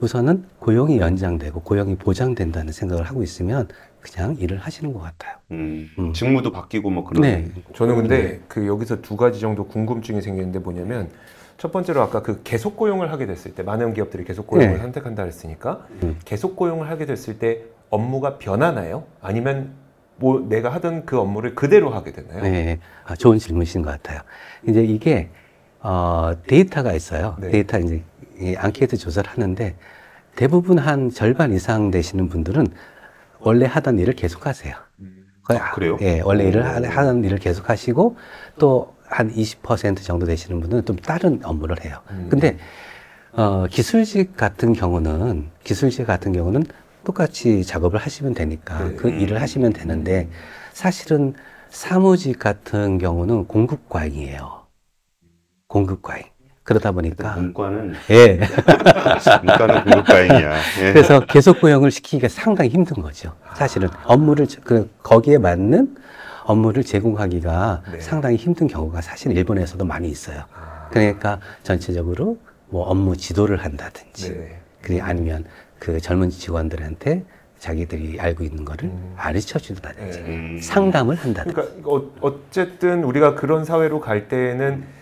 우선은 고용이 연장되고 고용이 보장된다는 생각을 하고 있으면 그냥 일을 하시는 것 같아요. 음, 음. 직무도 바뀌고 뭐 그런. 네. 저는 근데 그 여기서 두 가지 정도 궁금증이 생기는데 뭐냐면 첫 번째로 아까 그 계속 고용을 하게 됐을 때 많은 기업들이 계속 고용을 네. 선택한다 그랬으니까 음. 계속 고용을 하게 됐을 때 업무가 변하나요? 아니면 뭐 내가 하던 그 업무를 그대로 하게 되나요? 네, 아, 좋은 질문이신 것 같아요. 이제 이게 어, 데이터가 있어요. 네. 데이터 이제 이 앙케이트 조사를 하는데 대부분 한 절반 이상 되시는 분들은 원래 하던 일을 계속하세요. 거의 아, 그래요? 예, 원래 일을 하- 하던 일을 계속 하시고 또 한 20% 정도 되시는 분은 좀 다른 업무를 해요. 음. 근데 어, 기술직 같은 경우는 기술직 같은 경우는 똑같이 작업을 하시면 되니까 네. 그 일을 하시면 되는데 사실은 사무직 같은 경우는 공급 과잉이에요. 공급 과잉. 그러다 보니까 문과는 예. 문과는 공급과잉이야. 예. 그래서 계속 고용을 시키기가 상당히 힘든 거죠. 사실은 업무를 저- 그 거기에 맞는 업무를 제공하기가 네. 상당히 힘든 경우가 사실 일본에서도 많이 있어요. 아, 그러니까 전체적으로 뭐 업무 지도를 한다든지, 네. 그리 아니면 그 젊은 직원들한테 자기들이 알고 있는 거를 음. 가르쳐 준다든지, 네. 음. 상담을 한다든지. 그러니까 어, 어쨌든 우리가 그런 사회로 갈 때는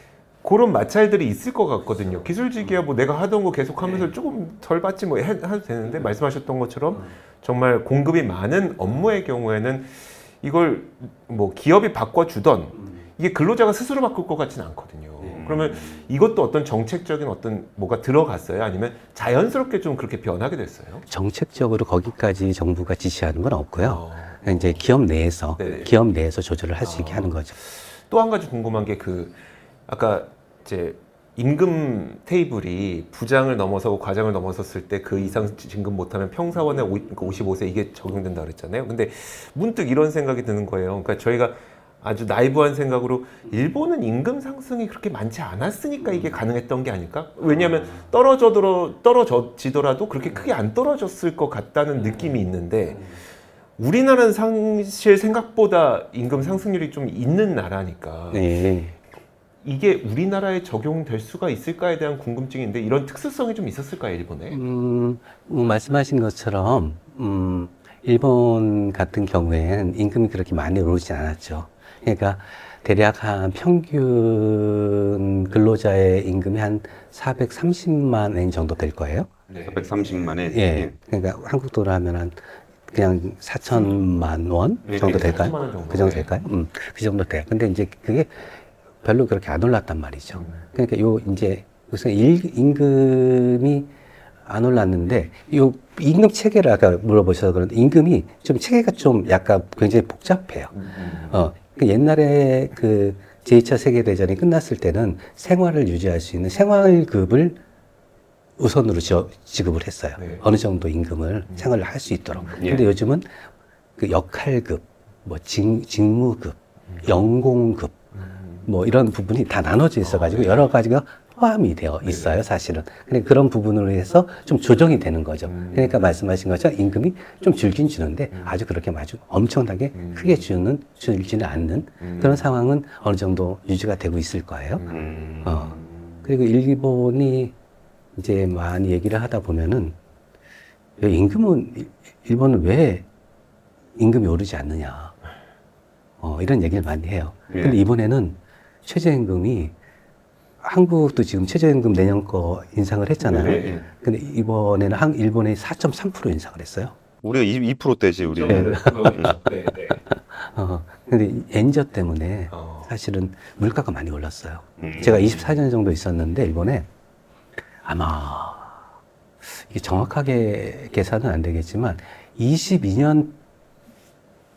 그런 마찰들이 있을 것 같거든요. 기술직이야 뭐 내가 하던 거 계속 하면서 조금 덜 받지 뭐 해- 해도 되는데 말씀하셨던 것처럼 정말 공급이 많은 업무의 경우에는 이걸 뭐 기업이 바꿔주던 이게 근로자가 스스로 바꿀 것 같지는 않거든요. 그러면 이것도 어떤 정책적인 어떤 뭐가 들어갔어요? 아니면 자연스럽게 좀 그렇게 변하게 됐어요? 정책적으로 거기까지 정부가 지시하는 건 없고요. 어. 이제 기업 내에서 네네. 기업 내에서 조절을 할 수 있게 아. 하는 거죠. 또 한 가지 궁금한 게 그 아까 이제 임금 테이블이 부장을 넘어서고 과장을 넘어섰을 때 그 이상 진급 못하면 평사원의 오- 그러니까 55세 이게 적용된다 그랬잖아요. 근데 문득 이런 생각이 드는 거예요. 그러니까 저희가 아주 나이브한 생각으로 일본은 임금 상승이 그렇게 많지 않았으니까 이게 가능했던 게 아닐까? 왜냐하면 떨어져도 떨어지더라도 그렇게 크게 안 떨어졌을 것 같다는 느낌이 있는데 우리나라는 사실 생각보다 임금 상승률이 좀 있는 나라니까 네. 이게 우리나라에 적용될 수가 있을까에 대한 궁금증인데 이런 특수성이 좀 있었을까요 일본에? 음, 음, 말씀하신 것처럼 음, 일본 같은 경우에는 임금이 그렇게 많이 오르지 않았죠. 그러니까 대략 한 평균 근로자의 임금이 한 430만 엔 정도 될 거예요. 네. 430만에 예. 그러니까 한국 돈으로 하면 한 그냥 4천만 원 예, 정도 예, 될까요? 4천만 원 정도. 그 정도 네. 될까요? 음, 그 정도 돼요. 근데 이제 그게 별로 그렇게 안 올랐단 말이죠. 그러니까 요 이제 우선 일, 임금이 안 올랐는데 요 임금 체계를 아까 물어보셔서 그런데 임금이 좀 체계가 좀 약간 굉장히 복잡해요. 어, 그 옛날에 그 제2차 세계대전이 끝났을 때는 생활을 유지할 수 있는 생활급을 우선으로 지- 지급을 했어요. 네. 어느 정도 임금을 생활을 할 수 있도록. 예. 근데 요즘은 그 역할급, 뭐 직, 직무급, 연공급, 뭐 이런 부분이 다 나눠져 있어가지고 여러 가지가 포함이 되어 있어요, 사실은. 근데 그런 부분으로 해서 좀 조정이 되는 거죠. 그러니까 말씀하신 것처럼 임금이 좀 줄긴 주는데 아주 그렇게 아주 엄청나게 크게 주는, 줄지는 않는 그런 상황은 어느 정도 유지가 되고 있을 거예요. 음. 어. 그리고 일본이 이제 많이 얘기를 하다 보면은 왜 임금은 일- 일본은 왜 임금이 오르지 않느냐 어, 이런 얘기를 많이 해요. 예. 근데 이번에는 최저임금이 한국도 지금 최저임금 내년 거 인상을 했잖아요. 네, 네. 근데 이번에는 한 일본이 4.3% 인상을 했어요. 우리가 2%대지 우리. 네. 네, 네. 어, 근데 엔저 때문에 어. 사실은 물가가 많이 올랐어요. 음. 제가 24년 정도 있었는데 일본에 아마 이게 정확하게 계산은 안 되겠지만 22년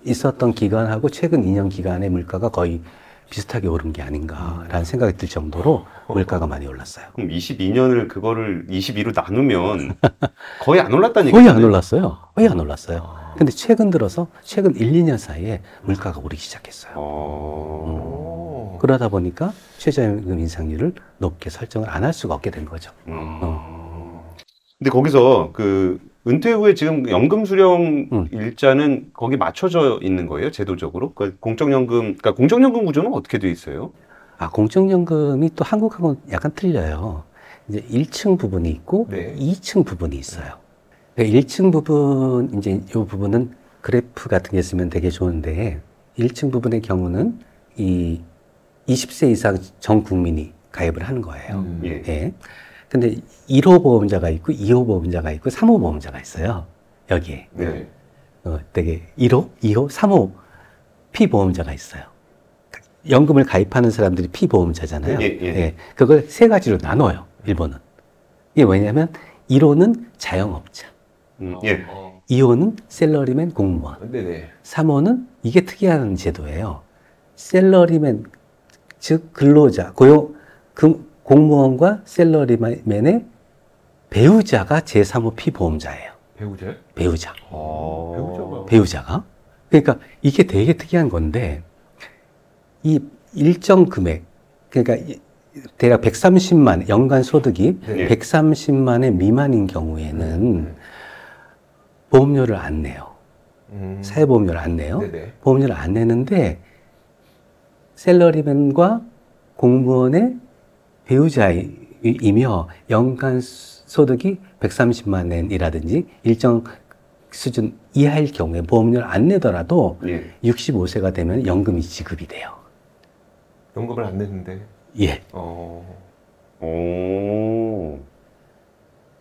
있었던 기간하고 최근 2년 기간의 물가가 거의 비슷하게 오른 게 아닌가라는 생각이 들 정도로 물가가 많이 올랐어요. 그럼 22년을 그거를 22로 나누면 거의 안 올랐다는 거의 얘기죠. 안 올랐어요. 거의 안 올랐어요. 근데 최근 들어서 최근 1, 2년 사이에 물가가 오르기 시작했어요. 어. 오. 그러다 보니까 최저임금 인상률을 높게 설정을 안 할 수가 없게 된 거죠. 음. 어. 근데 거기서 그 은퇴 후에 지금 연금 수령 음. 일자는 거기 맞춰져 있는 거예요, 제도적으로? 그러니까 공적연금, 그러니까 공적연금 구조는 어떻게 돼 있어요? 아, 공적연금이 또 한국하고는 약간 틀려요. 이제 1층 부분이 있고 네. 2층 부분이 있어요. 그러니까 1층 부분, 이제 이 부분은 그래프 같은 게 있으면 되게 좋은데 1층 부분의 경우는 이 20세 이상 전 국민이 가입을 하는 거예요. 음. 예. 예. 근데 1호 보험자가 있고 2호 보험자가 있고 3호 보험자가 있어요. 여기에. 네. 어, 되게 1호, 2호, 3호 피보험자가 있어요. 연금을 가입하는 사람들이 피보험자잖아요. 예, 예. 그걸 세 가지로 나눠요, 일본은. 이게 왜냐면 1호는 자영업자, 음, 예. 어. 2호는 샐러리맨 공무원, 네 네. 3호는 이게 특이한 제도예요. 샐러리맨, 즉 근로자, 고용, 그 공무원과 샐러리맨의 배우자가 제3호 피보험자예요. 배우자? 배우자. 어. 배우자가. 배우자가. 그러니까 이게 되게 특이한 건데, 이 일정 금액, 그러니까 이- 대략 130만, 연간 소득이 네. 130만의 미만인 경우에는 보험료를 안 내요. 음. 사회보험료를 안 내요. 네네. 보험료를 안 내는데, 샐러리맨과 공무원의 배우자이며 연간 소득이 130만 엔이라든지 일정 수준 이하일 경우에 보험료를 안 내더라도 예. 65세가 되면 연금이 지급이 돼요. 연금을 안 냈는데. 예. 어. 오.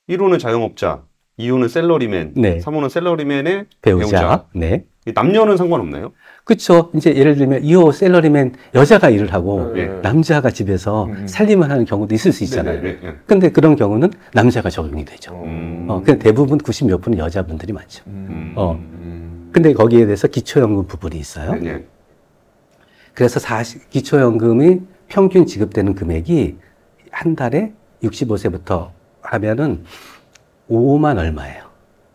1호는 자영업자, 2호는 샐러리맨, 네. 3호는 샐러리맨의 배우자. 배우자. 네. 남녀는 상관없나요? 그렇죠. 이제 예를 들면 2호 셀러리맨 여자가 일을 하고 네. 남자가 집에서 음. 살림을 하는 경우도 있을 수 있잖아요. 네네. 네. 근데 그런 경우는 남자가 적용이 되죠. 음. 어, 근데 대부분 90몇 분은 여자분들이 많죠. 음. 어. 음. 근데 거기에 대해서 기초연금 부분이 있어요. 네. 네. 그래서 40, 기초연금이 평균 지급되는 금액이 한 달에 65세부터 하면은 5만 얼마예요.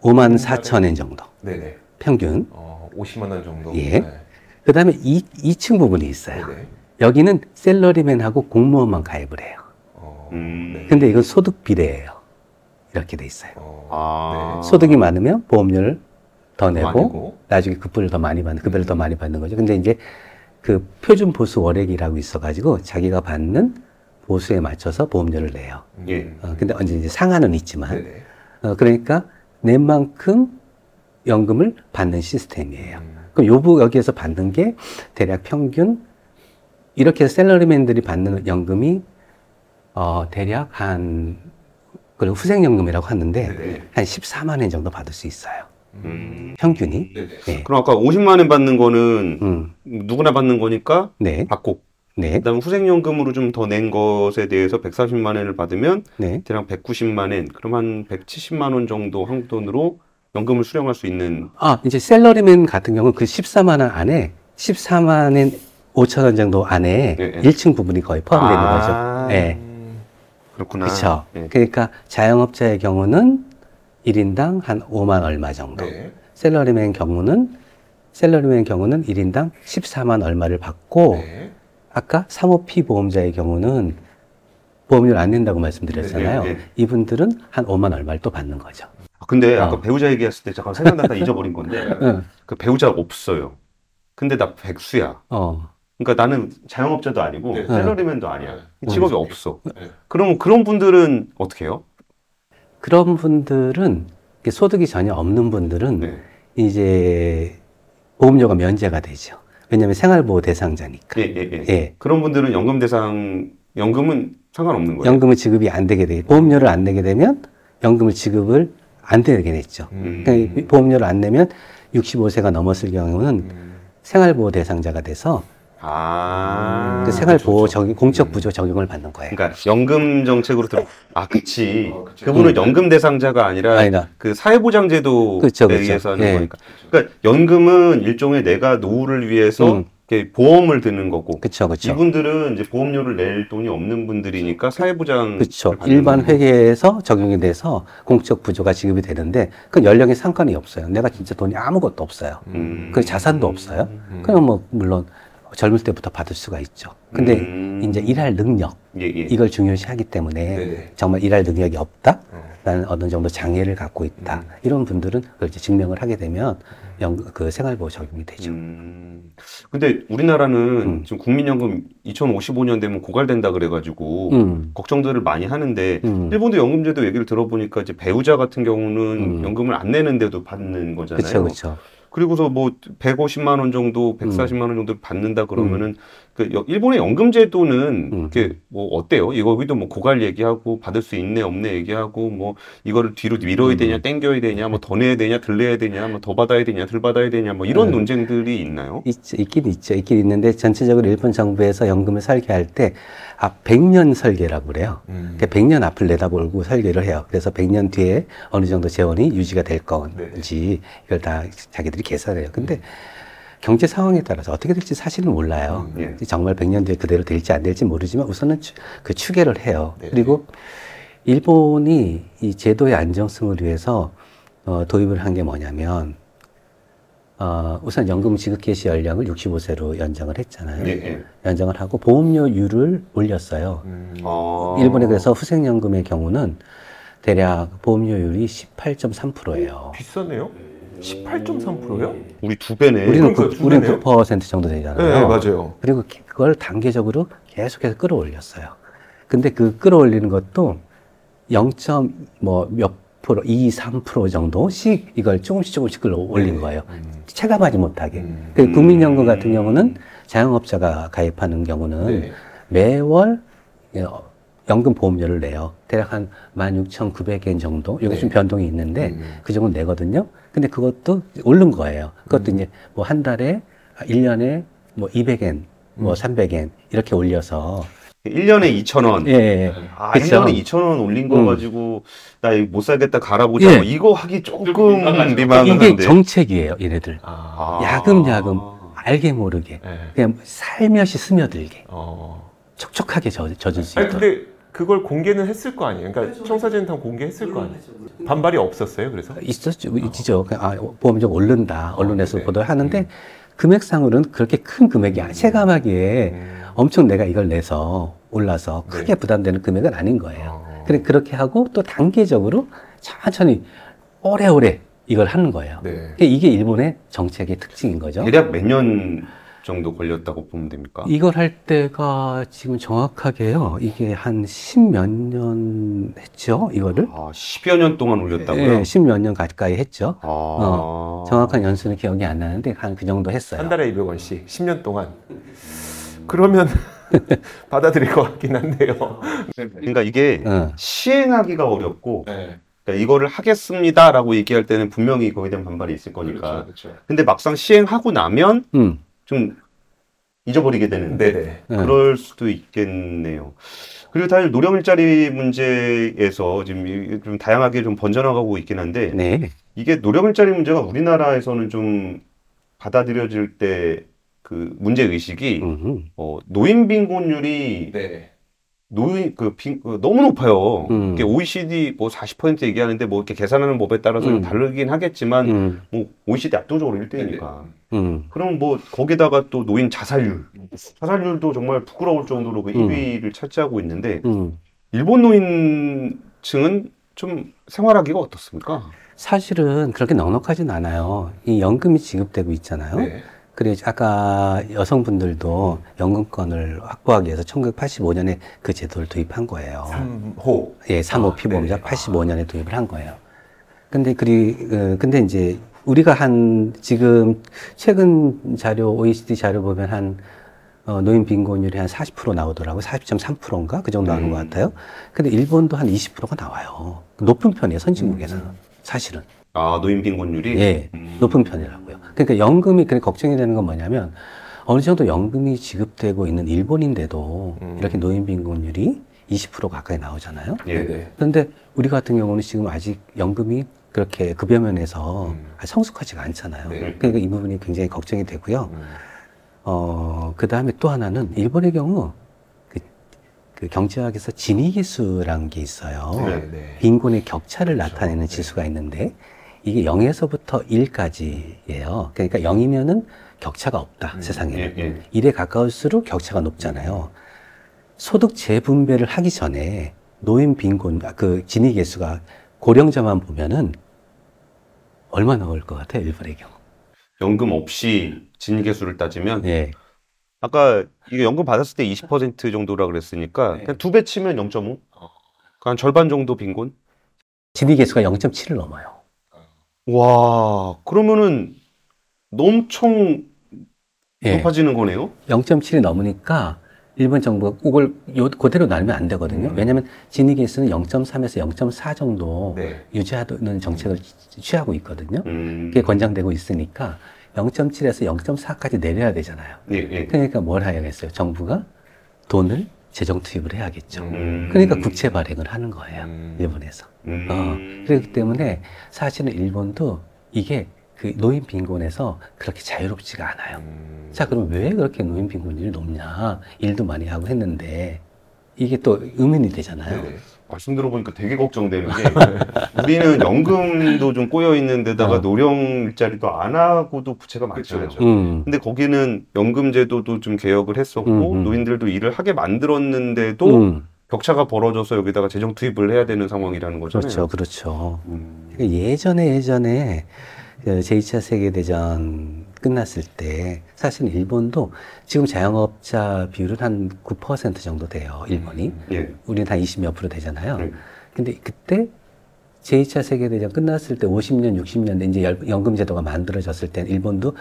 5만 4천 엔 정도. 네네. 평균. 어, 50만 원 정도. 예. 네. 그 다음에 2, 이층 부분이 있어요. 네네. 여기는 셀러리맨하고 공무원만 가입을 해요. 어, 음. 네. 근데 이건 소득 비례예요. 이렇게 돼 있어요. 어, 아. 네. 소득이 많으면 보험료를 더 내고 많이고. 나중에 급부를 더 많이 받는 급여를 더 많이 받는 거죠. 근데 이제 그 표준 보수 월액이라고 있어가지고 자기가 받는 보수에 맞춰서 보험료를 내요. 음. 예. 어, 근데 언제 이제 상한은 있지만. 어, 그러니까 낸 만큼 연금을 받는 시스템이에요. 음. 그럼 요부 여기에서 받는 게 대략 평균 이렇게 셀러리맨들이 받는 연금이 어 대략 한 그리고 후생연금이라고 하는데 네네. 한 14만 원 정도 받을 수 있어요. 음. 평균이. 네네. 네. 그럼 아까 50만 원 받는 거는 음. 누구나 받는 거니까 네. 받고 네. 그다음 후생연금으로 좀 더 낸 것에 대해서 140만 원을 받으면 네. 대략 190만 원, 그럼 한 170만 원 정도 한국 돈으로 연금을 수령할 수 있는 아, 이제 샐러리맨 같은 경우는 그 14만 원 안에 14만 원 5천 원 정도 안에 네, 네. 1층 부분이 거의 포함되는 아. 거죠. 네. 음. 그렇구나. 그렇죠. 예. 그러니까 자영업자의 경우는 1인당 한 5만 얼마 정도. 네. 샐러리맨 경우는 샐러리맨 경우는 1인당 14만 얼마를 받고 네. 아까 사모피 보험자의 경우는 보험료를 안 낸다고 말씀드렸잖아요. 네, 네, 네. 이분들은 한 5만 얼마를 또 받는 거죠. 아, 근데 아까 어. 배우자 얘기했을 때 잠깐 생각나다 잊어버린 건데 응. 그 배우자가 없어요. 근데 나 백수야. 어. 그러니까 나는 자영업자도 아니고 네. 셀러리맨도 아니야. 네. 직업이 없어. 네. 그럼 그런 분들은 어떻게 해요? 그런 분들은 소득이 전혀 없는 분들은 네. 이제 보험료가 면제가 되죠. 왜냐하면 생활보호 대상자니까. 예, 예, 예. 예. 그런 분들은 연금 대상 연금은 상관없는 거예요. 연금을 지급이 안 되게 돼. 보험료를 안 내게 되면 연금을 지급을 안 되게 됐죠. 음. 그러니까 이 보험료를 안 내면 65세가 넘었을 경우는 음. 생활보호 대상자가 돼서 아. 그 생활보호 그렇죠. 적용, 공적 부조 적용을 받는 거예요. 그러니까 연금 정책으로 들어. 아, 그치. 어, 그치. 그분은 음. 연금 대상자가 아니라 아니다. 그 사회보장제도에 그쵸, 그쵸. 의해서 하는 예. 거니까. 그러니까 연금은 일종의 내가 노후를 위해서 음. 보험을 드는 거고. 그렇죠, 그렇죠. 이분들은 이제 보험료를 낼 돈이 없는 분들이니까 사회보장 그렇죠. 일반 회계에서 적용이 돼서 공적 부조가 지급이 되는데 그 연령에 상관이 없어요. 내가 진짜 돈이 아무것도 없어요. 음. 그 자산도 없어요. 음. 그럼 뭐 물론 젊을 때부터 받을 수가 있죠. 근데 음. 이제 일할 능력 예, 예. 이걸 중요시 하기 때문에 네네. 정말 일할 능력이 없다. 어. 나는 어느 정도 장애를 갖고 있다. 음. 이런 분들은 그걸 이제 증명을 하게 되면 연, 그 생활보호 적용이 되죠. 음. 근데 우리나라는 음. 지금 국민연금 2055년 되면 고갈된다 그래가지고 음. 걱정들을 많이 하는데 음. 일본도 연금제도 얘기를 들어보니까 이제 배우자 같은 경우는 음. 연금을 안 내는데도 받는 거잖아요. 그렇죠, 그렇죠. 그리고서 뭐 150만 원 정도, 140만 원 정도 받는다 그러면은 그 여- 일본의 연금 제도는 음. 이게 뭐 어때요? 이거 여기도 뭐 고갈 얘기하고 받을 수 있네 없네 얘기하고 뭐 이거를 뒤로 밀어야 음. 되냐, 땡겨야 되냐, 뭐 더 내야 되냐, 덜 내야 되냐, 뭐 더 받아야 되냐, 덜 받아야 되냐, 뭐 이런 네. 논쟁들이 있나요? 있, 있긴 있죠. 있긴 있는데 전체적으로 일본 정부에서 연금을 설계할 때 아, 100년 설계라고 그래요. 음. 그러니까 100년 앞을 내다보고 설계를 해요. 그래서 100년 뒤에 어느 정도 재원이 유지가 될 건지 이걸 다 자기들이 계산해요. 근데 경제 상황에 따라서 어떻게 될지 사실은 몰라요. 음, 예. 정말 100년 뒤에 그대로 될지 안 될지 모르지만 우선은 추, 그 추계를 해요. 네. 그리고 일본이 이 제도의 안정성을 위해서 어, 도입을 한 게 뭐냐면 어, 우선 연금 지급 개시 연령을 65세로 연장을 했잖아요. 예, 예. 연장을 하고 보험료율을 올렸어요. 음. 어. 일본에 그래서 후생연금의 경우는 대략 보험료율이 18.3%예요. 비싸네요. 18.3%요? 우리 두 배네. 우리는 그러니까 그, 두 우리는 배네요. 9% 정도 되잖아요. 네, 맞아요. 그리고 기- 그걸 단계적으로 계속해서 끌어올렸어요. 근데 그 끌어올리는 것도 0.뭐몇 프로, 2, 3% 정도씩 이걸 조금씩 조금씩 끌어 올린 거예요. 음. 체감하지 못하게. 음. 그 국민연금 같은 경우는 자영업자가 가입하는 경우는 네. 매월 어, 연금 보험료를 내요. 대략 한 16,900엔 정도. 여기 네. 좀 변동이 있는데 음. 그 정도 내거든요. 근데 그것도 오른 거예요. 그것도 음. 이제 뭐 한 달에, 아, 1년에 뭐 200엔, 뭐 음. 300엔 이렇게 올려서 1년에 2,000원. 예, 예. 아, 그쵸. 1년에 2,000원 올린 거 음. 가지고 나 이거 못 살겠다 갈아보자. 예. 뭐 이거 하기 조금. 민망한데. 이게 정책이에요, 얘네들. 아. 야금야금 알게 모르게 네. 그냥 살며시 스며들게 어. 촉촉하게 젖, 젖을 수 아니 있도록. 근데 그걸 공개는 했을 거 아니에요. 그러니까 청사진탕 공개했을 거 아니에요. 반발이 없었어요. 그래서 있었죠, 있죠. 그냥 아, 보험이 좀 오른다. 언론에서 네. 보도를 하는데 금액상으로는 그렇게 큰 금액이 아니 체감하기에 음. 엄청 내가 이걸 내서 올라서 네. 크게 부담되는 금액은 아닌 거예요. 어. 그래 그렇게 하고 또 단계적으로 천천히 오래오래 이걸 하는 거예요. 네. 그러니까 이게 일본의 정책의 특징인 거죠. 대략 몇 년 정도 걸렸다고 보면 됩니까? 이걸 할 때가 지금 정확하게요. 이게 한 십 몇 년 했죠. 이거를. 아, 10여 년 동안 올렸다고요? 예, 십몇 년 가까이 했죠. 아. 어, 정확한 연수는 기억이 안 나는데 한 그 정도 했어요. 한 달에 200원씩 10년 동안. 그러면 받아들일 것 같긴 한데요. 그러니까 이게 어. 시행하기가 어렵고 네. 그러니까 이거를 하겠습니다라고 얘기할 때는 분명히 거기에 대한 반발이 있을 거니까. 그렇죠. 근데 막상 시행하고 나면 음. 좀 잊어버리게 되는데 네네. 네. 그럴 수도 있겠네요. 그리고 사실 노령 일자리 문제에서 지금 이- 좀 다양하게 좀 번져나가고 있긴 한데 네. 이게 노령 일자리 문제가 우리나라에서는 좀 받아들여질 때 그 문제 의식이 음. 어, 노인 빈곤율이 네. 노인 그 빈, 그 너무 높아요. 음. 이게 OECD 뭐 40% 얘기하는데 뭐 이렇게 계산하는 법에 따라서 좀 음. 다르긴 하겠지만 음. 뭐 OECD 압도적으로 1등이니까. 음. 그럼 뭐 거기다가 또 노인 자살률, 자살률도 정말 부끄러울 정도로 그 음. 1위를 차지하고 있는데 음. 일본 노인층은 좀 생활하기가 어떻습니까? 사실은 그렇게 넉넉하진 않아요. 이 연금이 지급되고 있잖아요. 네. 그래 아까 여성분들도 연금권을 확보하기 위해서 1985년에 그 제도를 도입한 거예요. 3호. 예, 3호 아, 피보험자 네. 85년에 도입을 한 거예요. 근데 그리 어, 근데 이제 우리가 한 지금 최근 자료 OECD 자료 보면 한 어, 노인 빈곤율이 한 40% 나오더라고요. 40.3%인가 그 정도 나오는 음. 것 같아요. 근데 일본도 한 20%가 나와요. 높은 편이에요, 선진국에서는. 음. 사실은. 아 노인 빈곤율이 예, 음. 높은 편이라고요. 그러니까 연금이 그래 걱정이 되는 건 뭐냐면 어느 정도 연금이 지급되고 있는 일본인데도 음. 이렇게 노인 빈곤율이 20% 가까이 나오잖아요. 예. 네네. 그런데 우리 같은 경우는 지금 아직 연금이 그렇게 급여 면에서 음. 성숙하지가 않잖아요. 네. 그러니까 이 부분이 굉장히 걱정이 되고요. 음. 어, 그 다음에 또 하나는 일본의 경우 그, 그 경제학에서 진위계수라는 게 있어요. 네. 네. 빈곤의 격차를 그렇죠. 나타내는 네. 지수가 있는데 이게 0에서부터 1까지예요. 그러니까 0이면은 격차가 없다, 음, 세상에. 예, 예. 1에 가까울수록 격차가 높잖아요. 소득 재분배를 하기 전에 노인 빈곤, 아, 그 진위 계수가 고령자만 보면은 얼마 나올 것 같아요, 일본의 경우. 연금 없이 진계수를 따지면 예. 아까 이게 연금 받았을 때 20% 정도라 그랬으니까 네. 그냥 두 배 치면 0.5. 어. 한 절반 정도 빈곤. 진위 계수가 0.7을 넘어요. 와 그러면은 엄청 예. 높아지는 거네요. 0.7이 넘으니까 일본 정부가 그걸 요, 그대로 나누면 안 되거든요. 음. 왜냐하면 진위 계수는 0.3에서 0.4 정도 네. 유지하는 정책을 취하고 있거든요. 음. 그게 권장되고 있으니까 0.7에서 0.4까지 내려야 되잖아요. 예, 예. 그러니까 뭘 해야겠어요? 정부가 돈을 재정 투입을 해야겠죠. 음. 그러니까 국채 발행을 하는 거예요. 음. 일본에서. 음. 어, 그렇기 때문에 사실은 일본도 이게 그 노인 빈곤에서 그렇게 자유롭지가 않아요. 음. 자, 그럼 왜 그렇게 노인 빈곤율이 높냐? 일도 많이 하고 했는데 이게 또 의문이 되잖아요. 네네. 말씀 들어보니까 되게 걱정되는 게 우리는 연금도 좀 꼬여 있는 데다가 어. 노령 일자리도 안 하고도 부채가 많잖아요. 그쵸. 음, 근데 거기는 연금 제도도 좀 개혁을 했었고 음, 음. 노인들도 일을 하게 만들었는데도 음, 격차가 벌어져서 여기다가 재정 투입을 해야 되는 상황이라는 거잖아요. 그렇죠, 그렇죠. 음. 그러니까 예전에 예전에 그 제2차 세계대전 끝났을 때 사실 일본도 지금 자영업자 비율은 한 9% 정도 돼요. 일본이. 음. 예. 우리는 한 20몇 프로 되잖아요. 네. 근데 그때 제2차 세계대전 끝났을 때 50년, 60년대 이제 열- 연금제도가 만들어졌을 때 일본도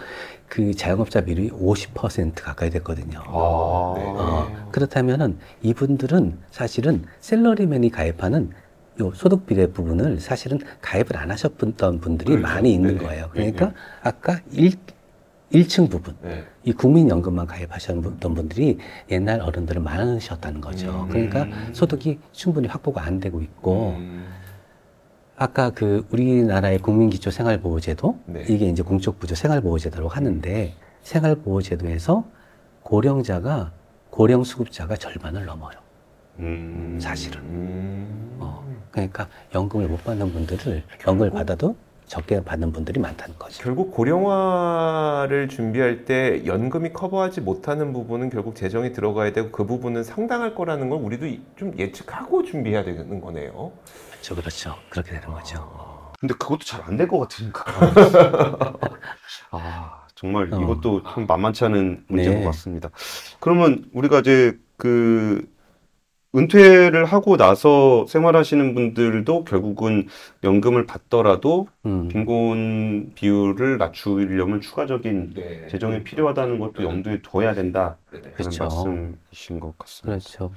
그 자영업자 비율이 50% 가까이 됐거든요. 아. 어, 그렇다면은 이분들은 사실은 셀러리맨이 가입하는 요 소득 비례 부분을 사실은 가입을 안 하셨던 분들이 그렇죠. 많이 있는 네네. 거예요. 그러니까 아까 일 1층 부분, 네. 이 국민연금만 가입하셨던 분들이 옛날 어른들은 많으셨다는 거죠. 음. 그러니까 소득이 충분히 확보가 안 되고 있고, 음. 아까 그 우리나라의 국민기초생활보호제도 네. 이게 이제 공적부조 생활보호제도라고 하는데 생활보호제도에서 고령자가 고령 수급자가 절반을 넘어요. 음. 사실은. 음. 어, 그러니까 연금을 못 받는 분들을 연금을 받아도 적게 받는 분들이 많다는 거죠. 결국 고령화를 준비할 때 연금이 커버하지 못하는 부분은 결국 재정이 들어가야 되고 그 부분은 상당할 거라는 걸 우리도 이- 좀 예측하고 준비해야 되는 거네요. 그렇죠, 그렇죠. 그렇게 되는 거죠. 근데 그것도 잘 안 될 것 같으니까. 아, 정말 어. 이것도 참 만만치 않은 문제인 네. 것 같습니다. 그러면 우리가 이제 그 은퇴를 하고 나서 생활하시는 분들도 결국은 연금을 받더라도 음, 빈곤 비율을 낮추려면 추가적인 네. 재정이 필요하다는 것도 염두에 둬야 된다. 그런 그렇죠. 말씀이신 것 같습니다. 그렇죠.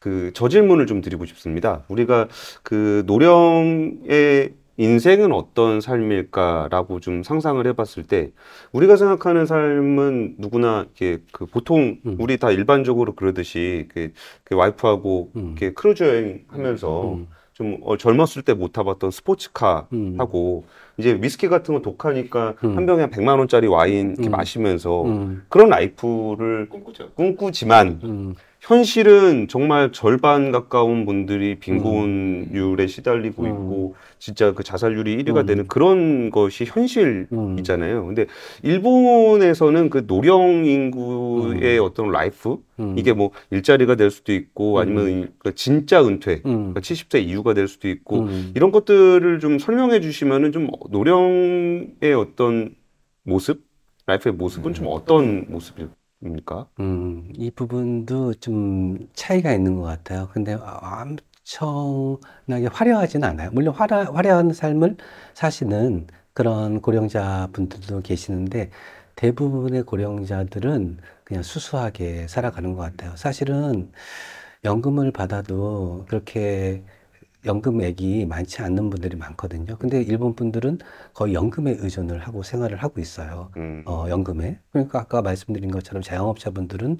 그 저 질문을 좀 드리고 싶습니다. 우리가 그 노령의 인생은 어떤 삶일까라고 좀 상상을 해봤을 때 우리가 생각하는 삶은 누구나 이렇게 그 보통 음. 우리 다 일반적으로 그러듯이 그, 그 와이프하고 음. 이렇게 크루즈 여행 하면서 음, 좀 어, 젊었을 때 못 타봤던 스포츠카 음. 하고 이제 위스키 같은 거 독하니까 음. 한 병에 한 100만 원짜리 와인 이렇게 음. 마시면서 음, 그런 life를 꿈꾸죠. 꿈꾸지만 음, 현실은 정말 절반 가까운 분들이 빈곤율에 시달리고 음. 있고 진짜 그 자살률이 1위가 음. 되는 그런 것이 음. 현실이잖아요. 근데 일본에서는 그 노령 인구의 어떤 life 음. 이게 뭐 일자리가 될 수도 있고 아니면 이- 그 진짜 은퇴 음, 그러니까 70세 이후가 될 수도 있고 음. 이런 것들을 좀 설명해 주시면은 좀 노령의 어떤 모습 life의 모습은 좀 어떤 모습 입니까? 음, 이 부분도 좀 차이가 있는 것 같아요. 근데 엄청나게 화려하진 않아요. 물론 화려, 화려한 삶을 사시는 그런 고령자 분들도 계시는데 대부분의 고령자들은 그냥 수수하게 살아가는 것 같아요. 사실은 연금을 받아도 그렇게 연금액이 많지 않는 분들이 많거든요. 근데 일본 분들은 거의 연금에 의존을 하고 생활을 하고 있어요. 음. 어, 연금에. 그러니까 아까 말씀드린 것처럼 자영업자분들은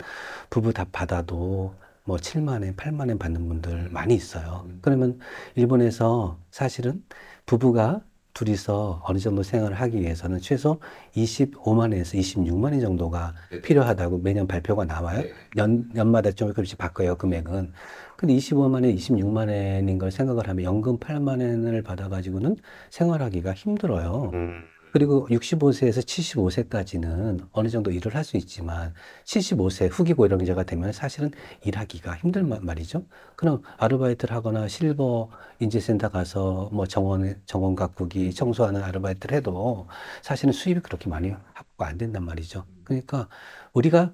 부부 다 받아도 뭐 7만 원, 8만 원 받는 분들 많이 있어요. 그러면 일본에서 사실은 부부가 둘이서 어느 정도 생활을 하기 위해서는 최소 25만 원에서 26만 원 정도가 필요하다고 매년 발표가 나와요. 연, 연마다 조금씩 바꿔요, 금액은. 근데 25만 원, 26만 원인 걸 생각을 하면 연금 8만 원을 받아가지고는 생활하기가 힘들어요. 음. 그리고 65세에서 75세까지는 어느 정도 일을 할 수 있지만 75세 후기 고령자가 되면 사실은 일하기가 힘들 마- 말이죠. 그럼 아르바이트를 하거나 실버 인재센터 가서 뭐 정원 정원 가꾸기 청소하는 아르바이트를 해도 사실은 수입이 그렇게 많이 확보가 안 된단 말이죠. 그러니까 우리가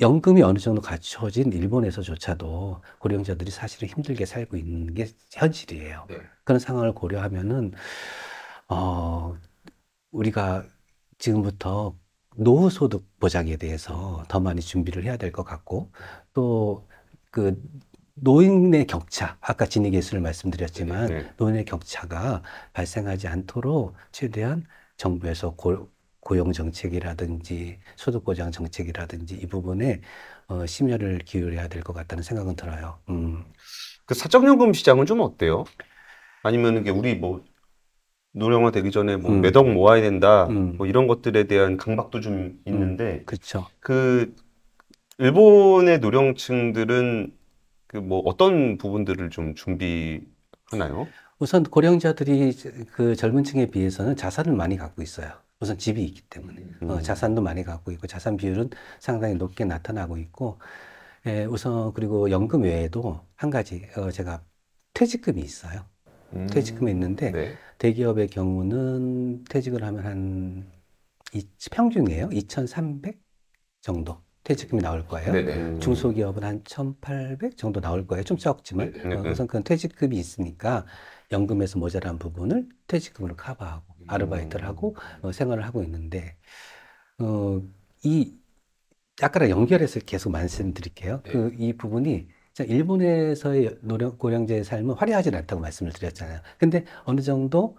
연금이 어느 정도 갖춰진 일본에서조차도 고령자들이 사실은 힘들게 살고 있는 게 현실이에요. 네. 그런 상황을 고려하면은 어 우리가 지금부터 노후 소득 보장에 대해서 더 많이 준비를 해야 될 것 같고 또그 노인의 격차 아까 진위 계수를 말씀드렸지만 네. 노인의 격차가 발생하지 않도록 최대한 정부에서 고, 고용 정책이라든지 소득 보장 정책이라든지 이 부분에 어, 심혈을 기울여야 될 것 같다는 생각은 들어요. 음. 그 사적연금 시장은 좀 어때요? 아니면 이게 우리 뭐 노령화 되기 전에 뭐 음. 몇억 모아야 된다 음. 뭐 이런 것들에 대한 강박도 좀 있는데 그렇죠. 그 일본의 노령층들은 그 뭐 어떤 부분들을 좀 준비하나요? 우선 고령자들이 그 젊은 층에 비해서는 자산을 많이 갖고 있어요. 우선 집이 있기 때문에. 어, 음. 자산도 많이 갖고 있고 자산 비율은 상당히 높게 나타나고 있고 예, 우선 그리고 연금 외에도 한 가지 어, 제가 퇴직금이 있어요. 음. 퇴직금이 있는데 네. 대기업의 경우는 퇴직을 하면 한 이, 평균이에요. 2,300 정도 퇴직금이 나올 거예요. 네네. 음. 중소기업은 한 1,800 정도 나올 거예요. 좀 적지만 네, 네, 어, 네. 우선 그건 퇴직금이 있으니까 연금에서 모자란 부분을 퇴직금으로 커버하고 아르바이트를 하고 어, 생활을 하고 있는데 어, 이 아까랑 연결해서 계속 말씀드릴게요. 네. 그이 부분이 자, 일본에서의 노령, 고령자의 삶은 화려하지 않다고 말씀을 드렸잖아요. 근데 어느 정도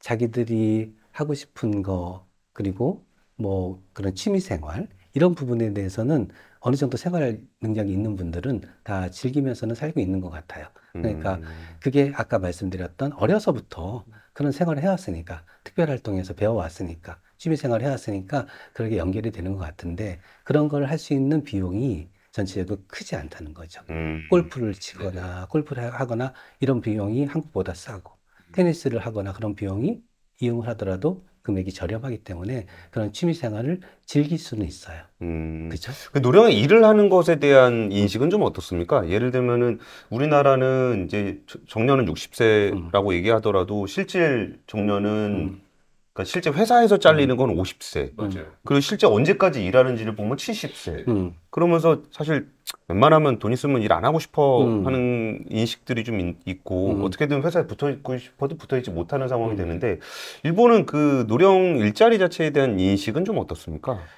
자기들이 하고 싶은 거 그리고 뭐 그런 취미 생활 이런 부분에 대해서는 어느 정도 생활 능력이 있는 분들은 다 즐기면서는 살고 있는 것 같아요. 그러니까 음. 그게 아까 말씀드렸던 어려서부터 그런 생활을 해왔으니까 특별활동에서 배워왔으니까 취미생활을 해왔으니까 그렇게 연결이 되는 것 같은데 그런 걸 할 수 있는 비용이 전체적으로 크지 않다는 거죠. 음. 골프를 치거나 골프를 하거나 이런 비용이 한국보다 싸고 테니스를 하거나 그런 비용이 이용을 하더라도 금액이 저렴하기 때문에 그런 취미 생활을 즐길 수는 있어요. 음. 그렇죠? 그 노령에 일을 하는 것에 대한 인식은 좀 어떻습니까? 예를 들면은 우리나라는 이제 저- 정년은 60세라고 얘기하더라도 실질 정년은 음. 그러니까 실제 회사에서 잘리는 건 50세. 맞아요. 그리고 실제 언제까지 일하는지를 보면 70세. 음, 그러면서 사실 웬만하면 돈 있으면 일 안 하고 싶어 음. 하는 인식들이 좀 있- 있고 음. 어떻게든 회사에 붙어 있고 싶어도 붙어 있지 못하는 상황이 음. 되는데 일본은 그 노령 일자리 자체에 대한 인식은 좀 어떻습니까?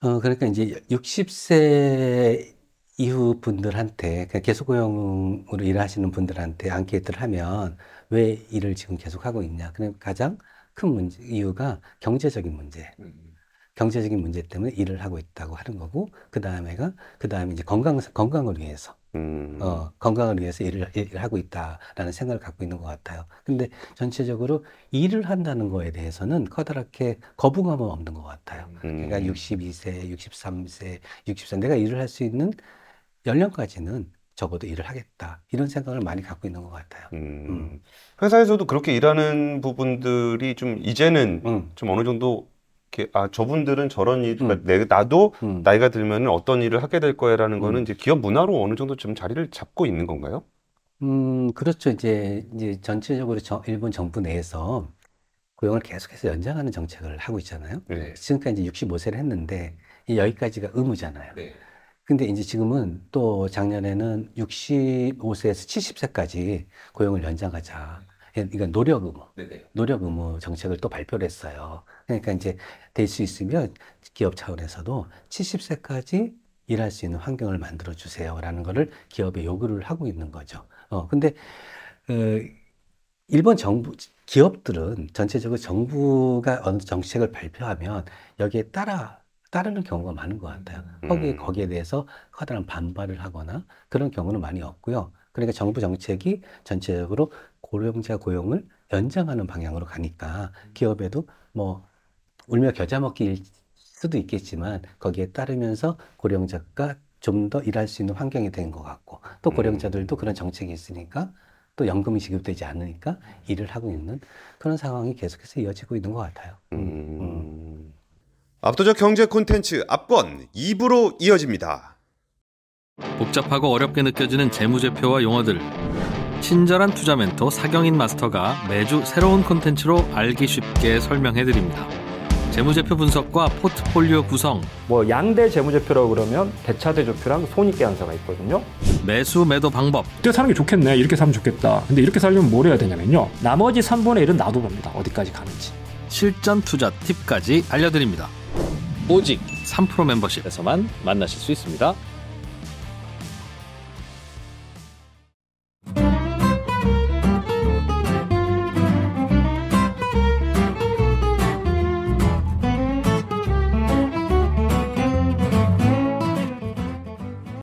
어, 그러니까 이제 60세 이후 분들한테, 그러니까 계속고용으로 일하시는 분들한테 앙케이트를 하면 왜 일을 지금 계속 하고 있냐. 그럼 가장 큰 문제, 이유가 경제적인 문제. 경제적인 문제 때문에 일을 하고 있다고 하는 거고, 그 다음에가, 그 다음에 이제 건강, 건강을 위해서, 음. 어, 건강을 위해서 일을, 일을 하고 있다라는 생각을 갖고 있는 것 같아요. 근데 전체적으로 일을 한다는 거에 대해서는 커다랗게 거부감은 없는 것 같아요. 음. 그러니까 62세, 63세, 60세 내가 일을 할 수 있는 연령까지는 적어도 일을 하겠다. 이런 생각을 많이 갖고 있는 것 같아요. 음. 회사에서도 그렇게 일하는 부분들이 좀 이제는 음, 좀 어느 정도 이렇게 아 저분들은 저런 일, 음. 그러니까 내, 나도 음. 나이가 들면 어떤 일을 하게 될 거야라는 거는 음. 이제 기업 문화로 어느 정도 좀 자리를 잡고 있는 건가요? 음, 그렇죠. 이제, 이제 전체적으로 저- 일본 정부 내에서 고용을 계속해서 연장하는 정책을 하고 있잖아요. 네. 지금까지 이제 65세를 했는데 이 여기까지가 의무잖아요. 네. 근데 이제 지금은 또 작년에는 65세에서 70세까지 고용을 연장하자. 그러니까 노력 의무. 네네. 노력 의무 정책을 또 발표를 했어요. 그러니까 이제 될 수 있으면 기업 차원에서도 70세까지 일할 수 있는 환경을 만들어 주세요라는 거를 기업에 요구를 하고 있는 거죠. 어, 근데 어, 일본 정부 기업들은 전체적으로 정부가 어느 정책을 발표하면 여기에 따라 따르는 경우가 많은 것 같아요. 거기에 음. 거기에 대해서 커다란 반발을 하거나 그런 경우는 많이 없고요. 그러니까 정부 정책이 전체적으로 고령자 고용을 연장하는 방향으로 가니까 기업에도 뭐 울며 겨자 먹기일 수도 있겠지만 거기에 따르면서 고령자가 좀 더 일할 수 있는 환경이 된 것 같고 또 고령자들도 그런 정책이 있으니까 또 연금이 지급되지 않으니까 일을 하고 있는 그런 상황이 계속해서 이어지고 있는 것 같아요. 음. 압도적 경제 콘텐츠 압권 2부로 이어집니다. 복잡하고 어렵게 느껴지는 재무제표와 용어들. 친절한 투자 멘토 사경인 마스터가 매주 새로운 콘텐츠로 알기 쉽게 설명해 드립니다. 재무제표 분석과 포트폴리오 구성, 뭐 양대 재무제표라고 그러면 대차대조표랑 손익계산서가 있거든요. 매수 매도 방법, 이때 사는 게 좋겠네. 이렇게 살면 좋겠다. 근데 이렇게 살려면 뭘 해야 되냐면요. 나머지 3분의 1은 놔둬봅니다. 어디까지 가는지. 실전 투자 팁까지 알려드립니다. 오직 3프로 멤버십에서만 만나실 수 있습니다.